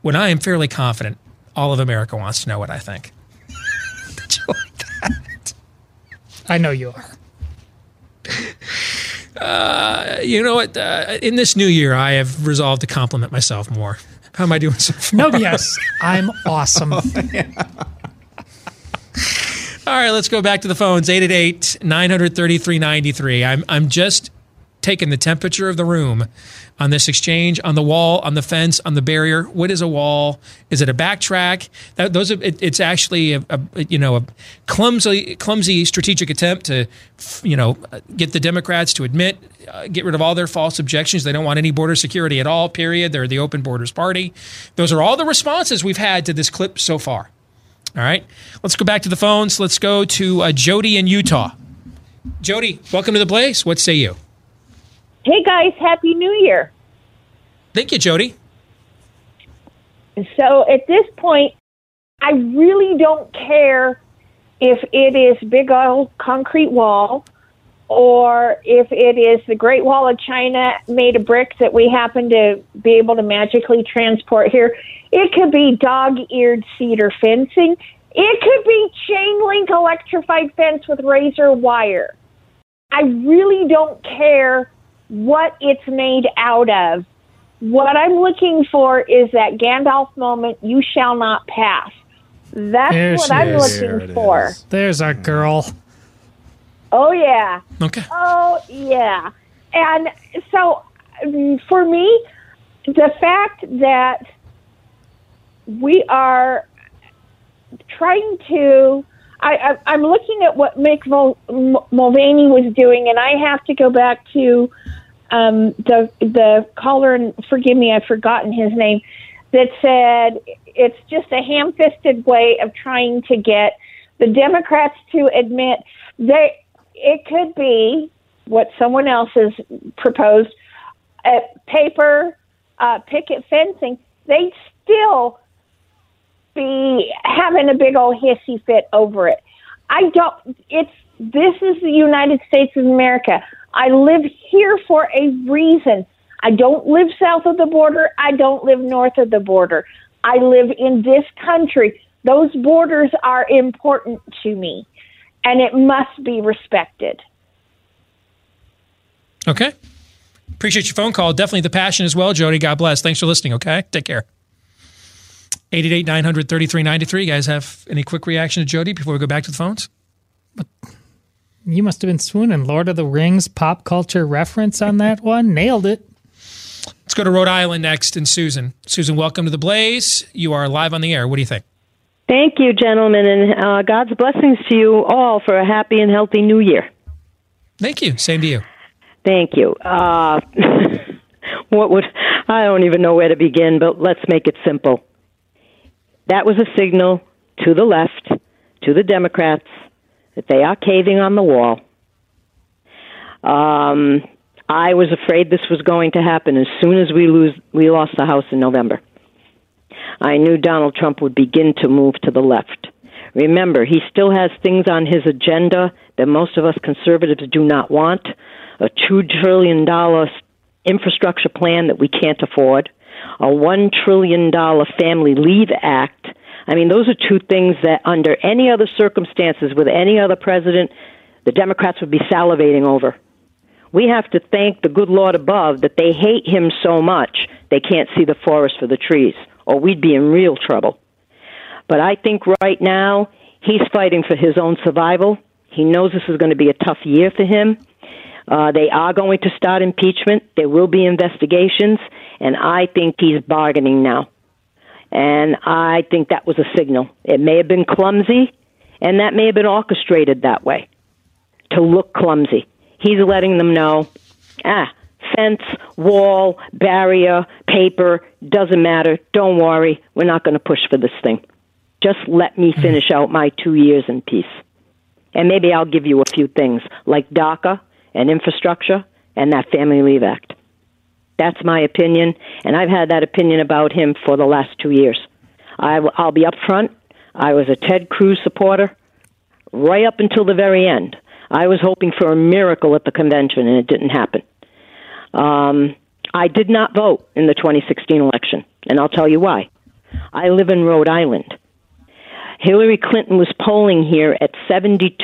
When I am fairly confident, all of America wants to know what I think. Did you like that? I know you are. Uh, you know what? Uh, in this new year, I have resolved to compliment myself more. How am I doing so far? No BS. I'm awesome. All right, let's go back to the phones 888 933 93. I'm I'm just taking the temperature of the room on this exchange, on the wall, on the fence, on the barrier. What is a wall? Is it a backtrack? That, those are, it, it's actually a, a, you know a clumsy clumsy strategic attempt to you know get the Democrats to admit uh, get rid of all their false objections. They don't want any border security at all. Period. They're the open borders party. Those are all the responses we've had to this clip so far. All right, let's go back to the phones. Let's go to uh, Jody in Utah. Jody, welcome to the Blaze. What say you? Hey guys, Happy New Year. Thank you, Jody. So at this point, I really don't care if it is big old concrete wall or if it is the Great Wall of China made of bricks that we happen to be able to magically transport here. It could be dog eared cedar fencing. It could be chain link electrified fence with razor wire. I really don't care what it's made out of. What I'm looking for is that Gandalf moment, you shall not pass. That's There what I'm is. looking for. There's our girl. Oh, yeah. Okay. Oh, yeah. And so for me, the fact that we are trying to I, I'm looking at what Mick Mul- Mulvaney was doing, and I have to go back to um, the the caller, and forgive me, I've forgotten his name, that said it's just a ham-fisted way of trying to get the Democrats to admit they it could be what someone else has proposed, uh, paper uh, picket fencing. They still be having a big old hissy fit over it. I don't. It's this is the United States of America. I live here for a reason. I don't live south of the border. I don't live north of the border. I live in this country. Those borders are important to me, and it must be respected. Okay. Appreciate your phone call. Definitely the passion as well, Jody. God bless. Thanks for listening. Okay. Take care. 888 900 3393. You guys have any quick reaction to Jody before we go back to the phones? You must have been swooning. Lord of the Rings pop culture reference on that one. Nailed it. Let's go to Rhode Island next and Susan. Susan, welcome to the Blaze. You are live on the air. What do you think? Thank you, gentlemen, and uh, God's blessings to you all for a happy and healthy new year. Thank you. Same to you. Thank you. Uh, what would I don't even know where to begin, but let's make it simple. That was a signal to the left, to the Democrats, that they are caving on the wall. Um, I was afraid this was going to happen as soon as we lose we lost the House in November. I knew Donald Trump would begin to move to the left. Remember, he still has things on his agenda that most of us conservatives do not want. A $2 trillion infrastructure plan that we can't afford, a $1 trillion Family Leave Act. I mean, those are two things that, under any other circumstances, with any other president, the Democrats would be salivating over. We have to thank the good Lord above that they hate him so much they can't see the forest for the trees, or we'd be in real trouble. But I think right now he's fighting for his own survival. He knows this is going to be a tough year for him. Uh, they are going to start impeachment. There will be investigations, and I think he's bargaining now. And I think that was a signal. It may have been clumsy, and that may have been orchestrated that way to look clumsy. He's letting them know, ah, fence, wall, barrier, paper, doesn't matter. Don't worry. We're not going to push for this thing. Just let me finish out my two years in peace. And maybe I'll give you a few things like DACA and infrastructure and that Family Leave Act. That's my opinion, and I've had that opinion about him for the last two years. I, will be up front. I was a Ted Cruz supporter right up until the very end. I was hoping for a miracle at the convention, and it didn't happen. Um, I did not vote in the 2016 election, and I'll tell you why. I live in Rhode Island. Hillary Clinton was polling here at 72%.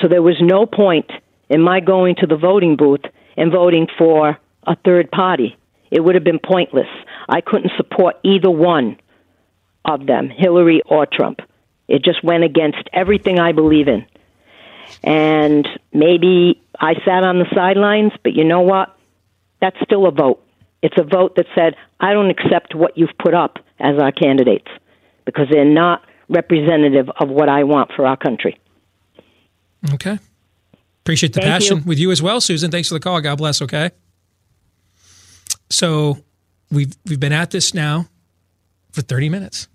So there was no point in my going to the voting booth and voting for a third party. It would have been pointless. I couldn't support either one of them, Hillary or Trump. It just went against everything I believe in. And maybe I sat on the sidelines, but you know what? That's still a vote. It's a vote that said, I don't accept what you've put up as our candidates because they're not representative of what I want for our country. Okay. Appreciate the Thank passion you. with you as well, Susan. Thanks for the call. God bless. Okay. So we've we've been at this now for 30 minutes.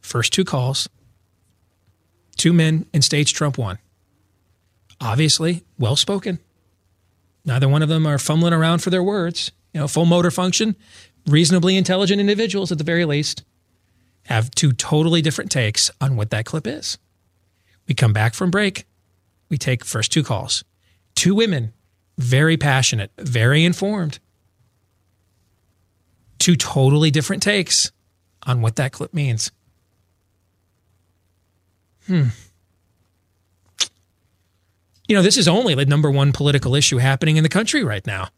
First two calls, two men in states Trump won. Obviously, well spoken. Neither one of them are fumbling around for their words. You know, full motor function, reasonably intelligent individuals at the very least have two totally different takes on what that clip is. We come back from break. We take first two calls. Two women, very passionate, very informed. Two totally different takes on what that clip means. Hmm. You know, this is only the number one political issue happening in the country right now.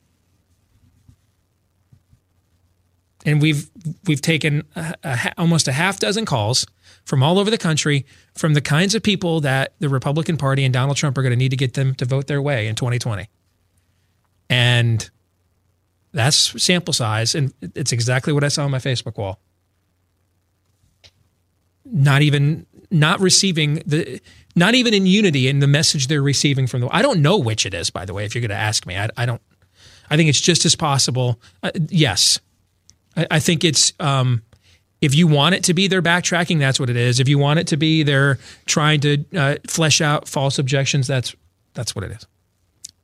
and we've we've taken a, a, almost a half dozen calls from all over the country from the kinds of people that the Republican Party and Donald Trump are going to need to get them to vote their way in 2020. And that's sample size and it's exactly what I saw on my Facebook wall. Not even not receiving the not even in unity in the message they're receiving from the I don't know which it is by the way if you're going to ask me. I, I don't I think it's just as possible. Uh, yes, I, I think it's um, if you want it to be their backtracking, that's what it is. If you want it to be they're trying to uh, flesh out false objections, that's that's what it is.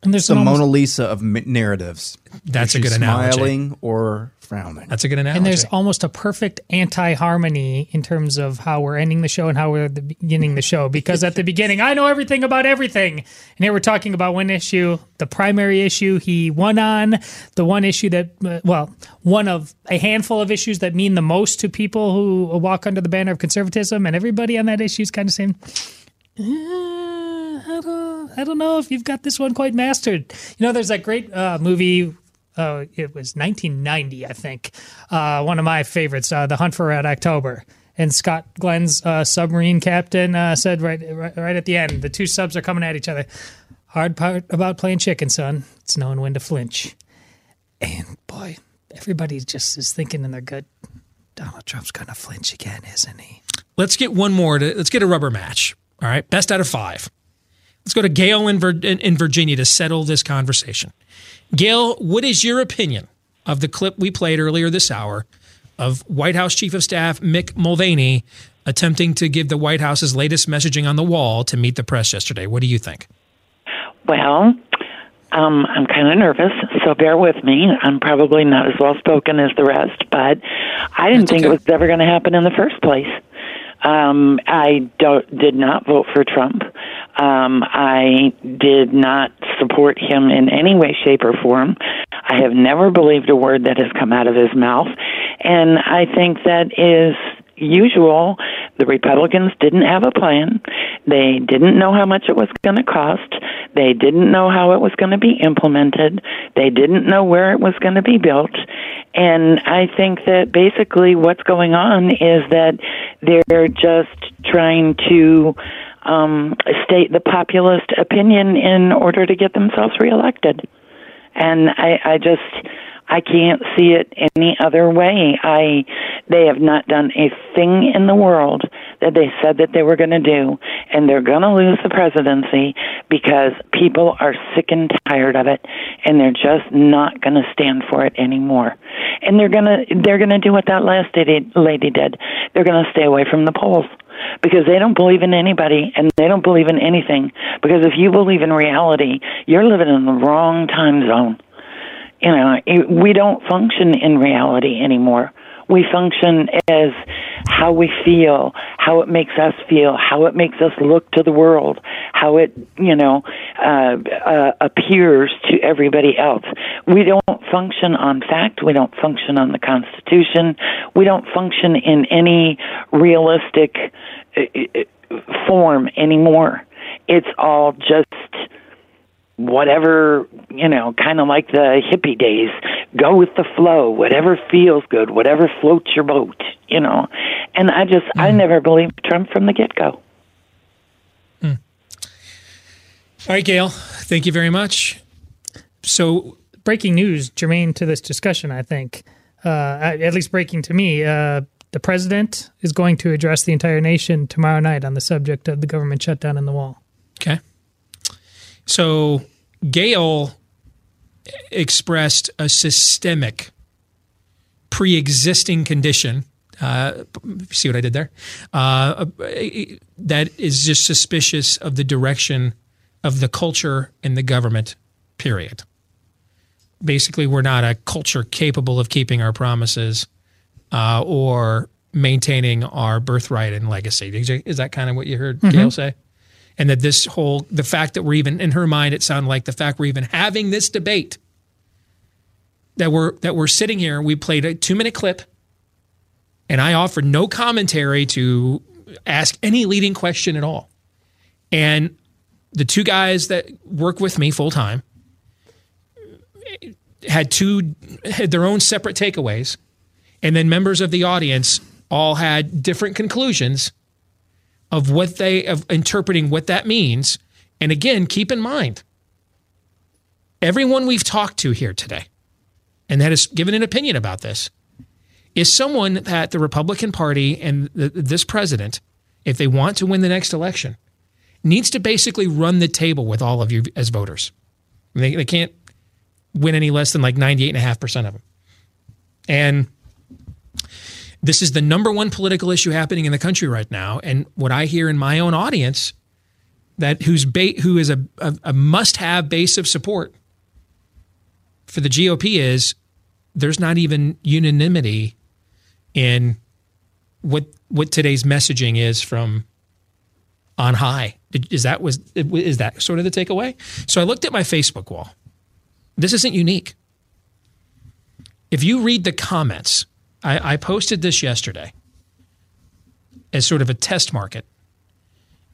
And there's the an almost- Mona Lisa of narratives. That's a she good analogy. Smiling or frowning. That's a good analogy. And there's almost a perfect anti harmony in terms of how we're ending the show and how we're beginning the show. Because at the beginning, I know everything about everything. And here we're talking about one issue, the primary issue he won on, the one issue that, uh, well, one of a handful of issues that mean the most to people who walk under the banner of conservatism. And everybody on that issue is kind of saying, "Uh, I don't, I don't know if you've got this one quite mastered. You know, there's that great uh, movie. Uh, it was 1990, I think. Uh, one of my favorites, uh, The Hunt for Red October. And Scott Glenn's uh, submarine captain uh, said right, right, right at the end, the two subs are coming at each other. Hard part about playing chicken, son. It's knowing when to flinch. And boy, everybody just is thinking in their gut, Donald Trump's going to flinch again, isn't he? Let's get one more. To, let's get a rubber match. All right, best out of five. Let's go to Gail in, Vir- in Virginia to settle this conversation. Gail, what is your opinion of the clip we played earlier this hour of White House Chief of Staff Mick Mulvaney attempting to give the White House's latest messaging on the wall to meet the press yesterday? What do you think? Well, um, I'm kind of nervous, so bear with me. I'm probably not as well spoken as the rest, but I didn't think it was ever going to happen in the first place. Um, I don't, did not vote for Trump. Um, I did not support him in any way, shape, or form. I have never believed a word that has come out of his mouth, and I think that is usual. The Republicans didn't have a plan. They didn't know how much it was going to cost. They didn't know how it was going to be implemented. They didn't know where it was going to be built. And I think that basically what's going on is that they're just trying to um, state the populist opinion in order to get themselves reelected. And I, I just I can't see it any other way. I they have not done a thing in the world that they said that they were going to do, and they're going to lose the presidency because people are sick and tired of it, and they're just not going to stand for it anymore. And they're going to they're going to do what that last lady, did. They're going to stay away from the polls because they don't believe in anybody and they don't believe in anything. Because if you believe in reality, you're living in the wrong time zone. You know, it, we don't function in reality anymore. We function as how we feel, how it makes us feel, how it makes us look to the world, how it, you know, uh, uh, appears to everybody else. We don't function on fact. We don't function on the Constitution. We don't function in any realistic uh, uh, form anymore. It's all just whatever, you know, kind of like the hippie days. Go with the flow, whatever feels good, whatever floats your boat, you know. And I just, mm. I never believed Trump from the get go. Mm. All right, Gail, thank you very much. So, breaking news germane to this discussion, I think, uh, at least breaking to me. Uh, the president is going to address the entire nation tomorrow night on the subject of the government shutdown and the wall. So Gail expressed a systemic pre-existing condition. Uh, see what I did there? Uh, that is just suspicious of the direction of the culture and the government. Period. Basically, we're not a culture capable of keeping our promises uh, or maintaining our birthright and legacy. Is that kind of what you heard mm-hmm. Gail say? And that this whole the fact that we're even in her mind it sounded like the fact we're even having this debate that we're that we're sitting here we played a 2 minute clip and I offered no commentary to ask any leading question at all. And the two guys that work with me full time had two had their own separate takeaways and then members of the audience all had different conclusions of what they of interpreting what that means. And again, keep in mind, everyone we've talked to here today, and that has given an opinion about this, is someone that the Republican Party and the, this president, if they want to win the next election, needs to basically run the table with all of you as voters. they, they can't win any less than like 98.5% of them. And this is the number one political issue happening in the country right now. And what I hear in my own audience, that who's ba- who is a, a, a must-have base of support for the GOP is there's not even unanimity in what what today's messaging is from on high. Is that was is that sort of the takeaway? So I looked at my Facebook wall. This isn't unique. If you read the comments I, I posted this yesterday as sort of a test market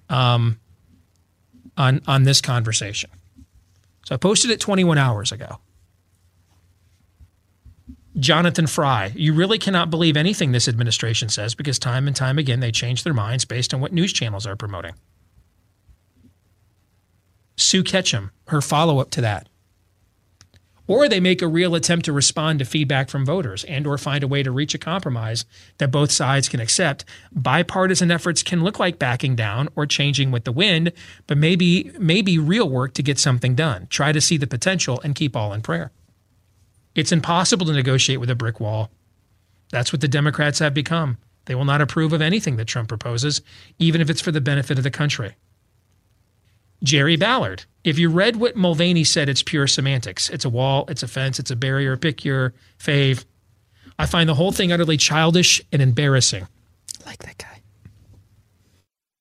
um, on on this conversation. So I posted it 21 hours ago. Jonathan Fry, you really cannot believe anything this administration says because time and time again they change their minds based on what news channels are promoting. Sue Ketchum, her follow up to that or they make a real attempt to respond to feedback from voters and or find a way to reach a compromise that both sides can accept. Bipartisan efforts can look like backing down or changing with the wind but maybe maybe real work to get something done. Try to see the potential and keep all in prayer. It's impossible to negotiate with a brick wall. That's what the democrats have become. They will not approve of anything that trump proposes even if it's for the benefit of the country Jerry Ballard. If you read what Mulvaney said, it's pure semantics. It's a wall, it's a fence, it's a barrier. Pick your fave. I find the whole thing utterly childish and embarrassing. I like that guy.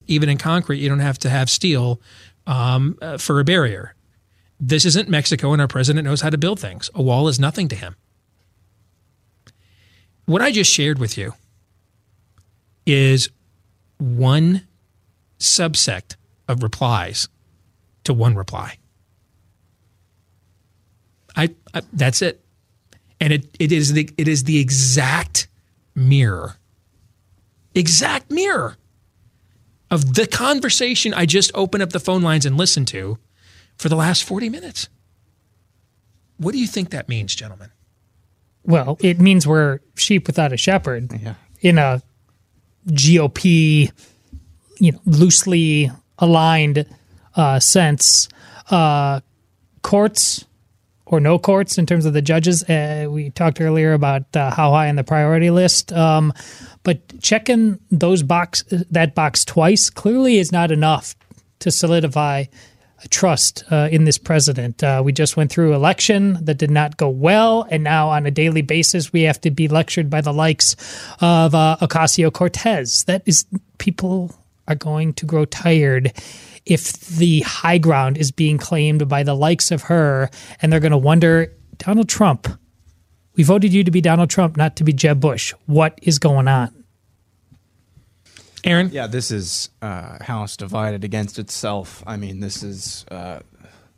Even in concrete, you don't have to have steel um, uh, for a barrier. This isn't Mexico, and our president knows how to build things. A wall is nothing to him. What I just shared with you is one subsect of replies to one reply. I, I that's it. And it, it is the it is the exact mirror. Exact mirror of the conversation I just opened up the phone lines and listened to for the last 40 minutes. What do you think that means, gentlemen? Well, it means we're sheep without a shepherd yeah. in a GOP, you know, loosely aligned uh, sense, uh, courts or no courts in terms of the judges. Uh, we talked earlier about uh, how high on the priority list, um, but checking those box that box twice clearly is not enough to solidify trust uh, in this president. Uh, we just went through election that did not go well, and now on a daily basis we have to be lectured by the likes of uh, Ocasio Cortez. That is, people are going to grow tired if the high ground is being claimed by the likes of her, and they're going to wonder, Donald Trump. We voted you to be Donald Trump, not to be Jeb Bush. What is going on? Aaron? Yeah, this is uh, house divided against itself. I mean, this is. Uh,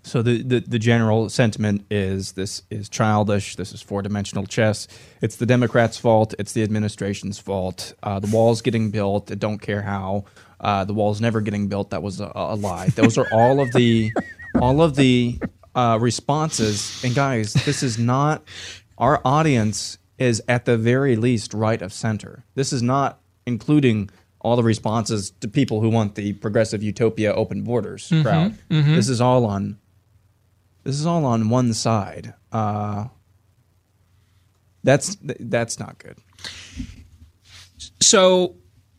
so the, the, the general sentiment is this is childish. This is four dimensional chess. It's the Democrats' fault. It's the administration's fault. Uh, the wall's getting built. I don't care how. Uh, the wall's never getting built. That was a, a lie. Those are all of the all of the uh, responses. And guys, this is not our audience is at the very least right of center. This is not including all the responses to people who want the progressive utopia open borders Mhm, crowd. mhm. This is all on this is all on one side. Uh, that's that's not good. So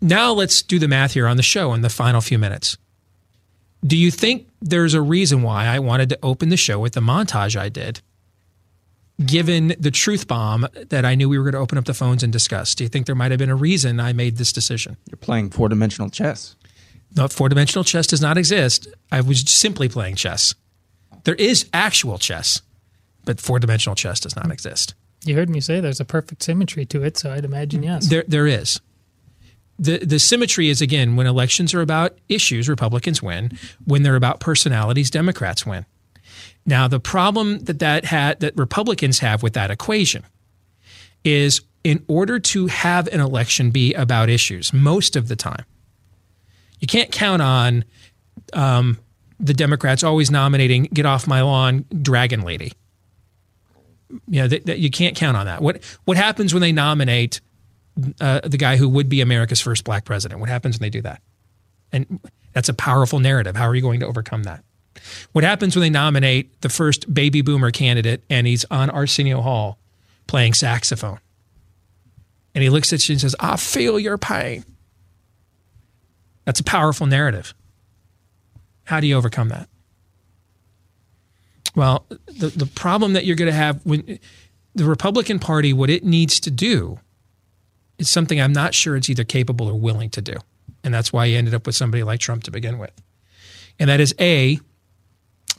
now let's do the math here on the show in the final few minutes. Do you think there's a reason why I wanted to open the show with the montage I did, given the truth bomb that I knew we were going to open up the phones and discuss? Do you think there might have been a reason I made this decision? You're playing four dimensional chess. No, four dimensional chess does not exist. I was simply playing chess. There is actual chess, but four dimensional chess does not exist. You heard me say there's a perfect symmetry to it, so I'd imagine yes. There, there is. The, the symmetry is again when elections are about issues, Republicans win. When they're about personalities, Democrats win. Now, the problem that that had that Republicans have with that equation is in order to have an election be about issues most of the time, you can't count on um, the Democrats always nominating "Get off my lawn, Dragon Lady." You know, that, that you can't count on that. What what happens when they nominate uh, the guy who would be America's first black president? What happens when they do that? And that's a powerful narrative. How are you going to overcome that? What happens when they nominate the first baby boomer candidate and he's on Arsenio Hall playing saxophone? And he looks at you and says, I feel your pain. That's a powerful narrative. How do you overcome that? Well, the, the problem that you're going to have when the Republican Party, what it needs to do is something I'm not sure it's either capable or willing to do. And that's why you ended up with somebody like Trump to begin with. And that is A,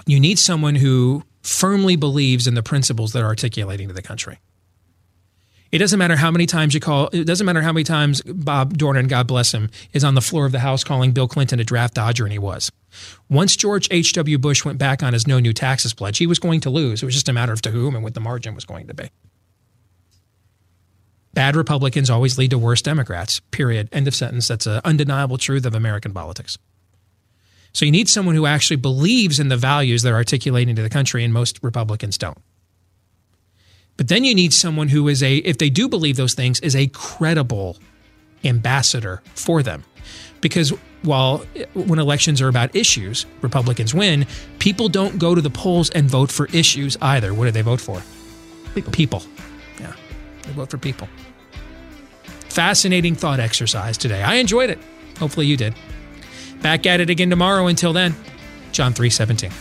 you need someone who firmly believes in the principles that are articulating to the country. It doesn't matter how many times you call, it doesn't matter how many times Bob Dornan, God bless him, is on the floor of the House calling Bill Clinton a draft dodger, and he was. Once George H.W. Bush went back on his no new taxes pledge, he was going to lose. It was just a matter of to whom and what the margin was going to be. Bad Republicans always lead to worse Democrats, period. End of sentence. That's an undeniable truth of American politics. So you need someone who actually believes in the values they're articulating to the country, and most Republicans don't. But then you need someone who is a, if they do believe those things, is a credible ambassador for them. Because while when elections are about issues, Republicans win, people don't go to the polls and vote for issues either. What do they vote for? People. People. Yeah. They vote for people. Fascinating thought exercise today. I enjoyed it. Hopefully you did. Back at it again tomorrow. Until then, John 317.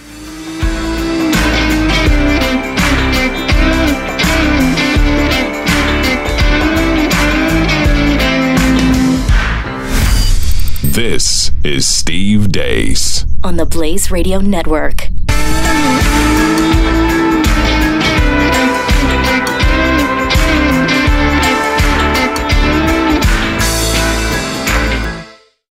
This is Steve Deace. on the Blaze Radio Network.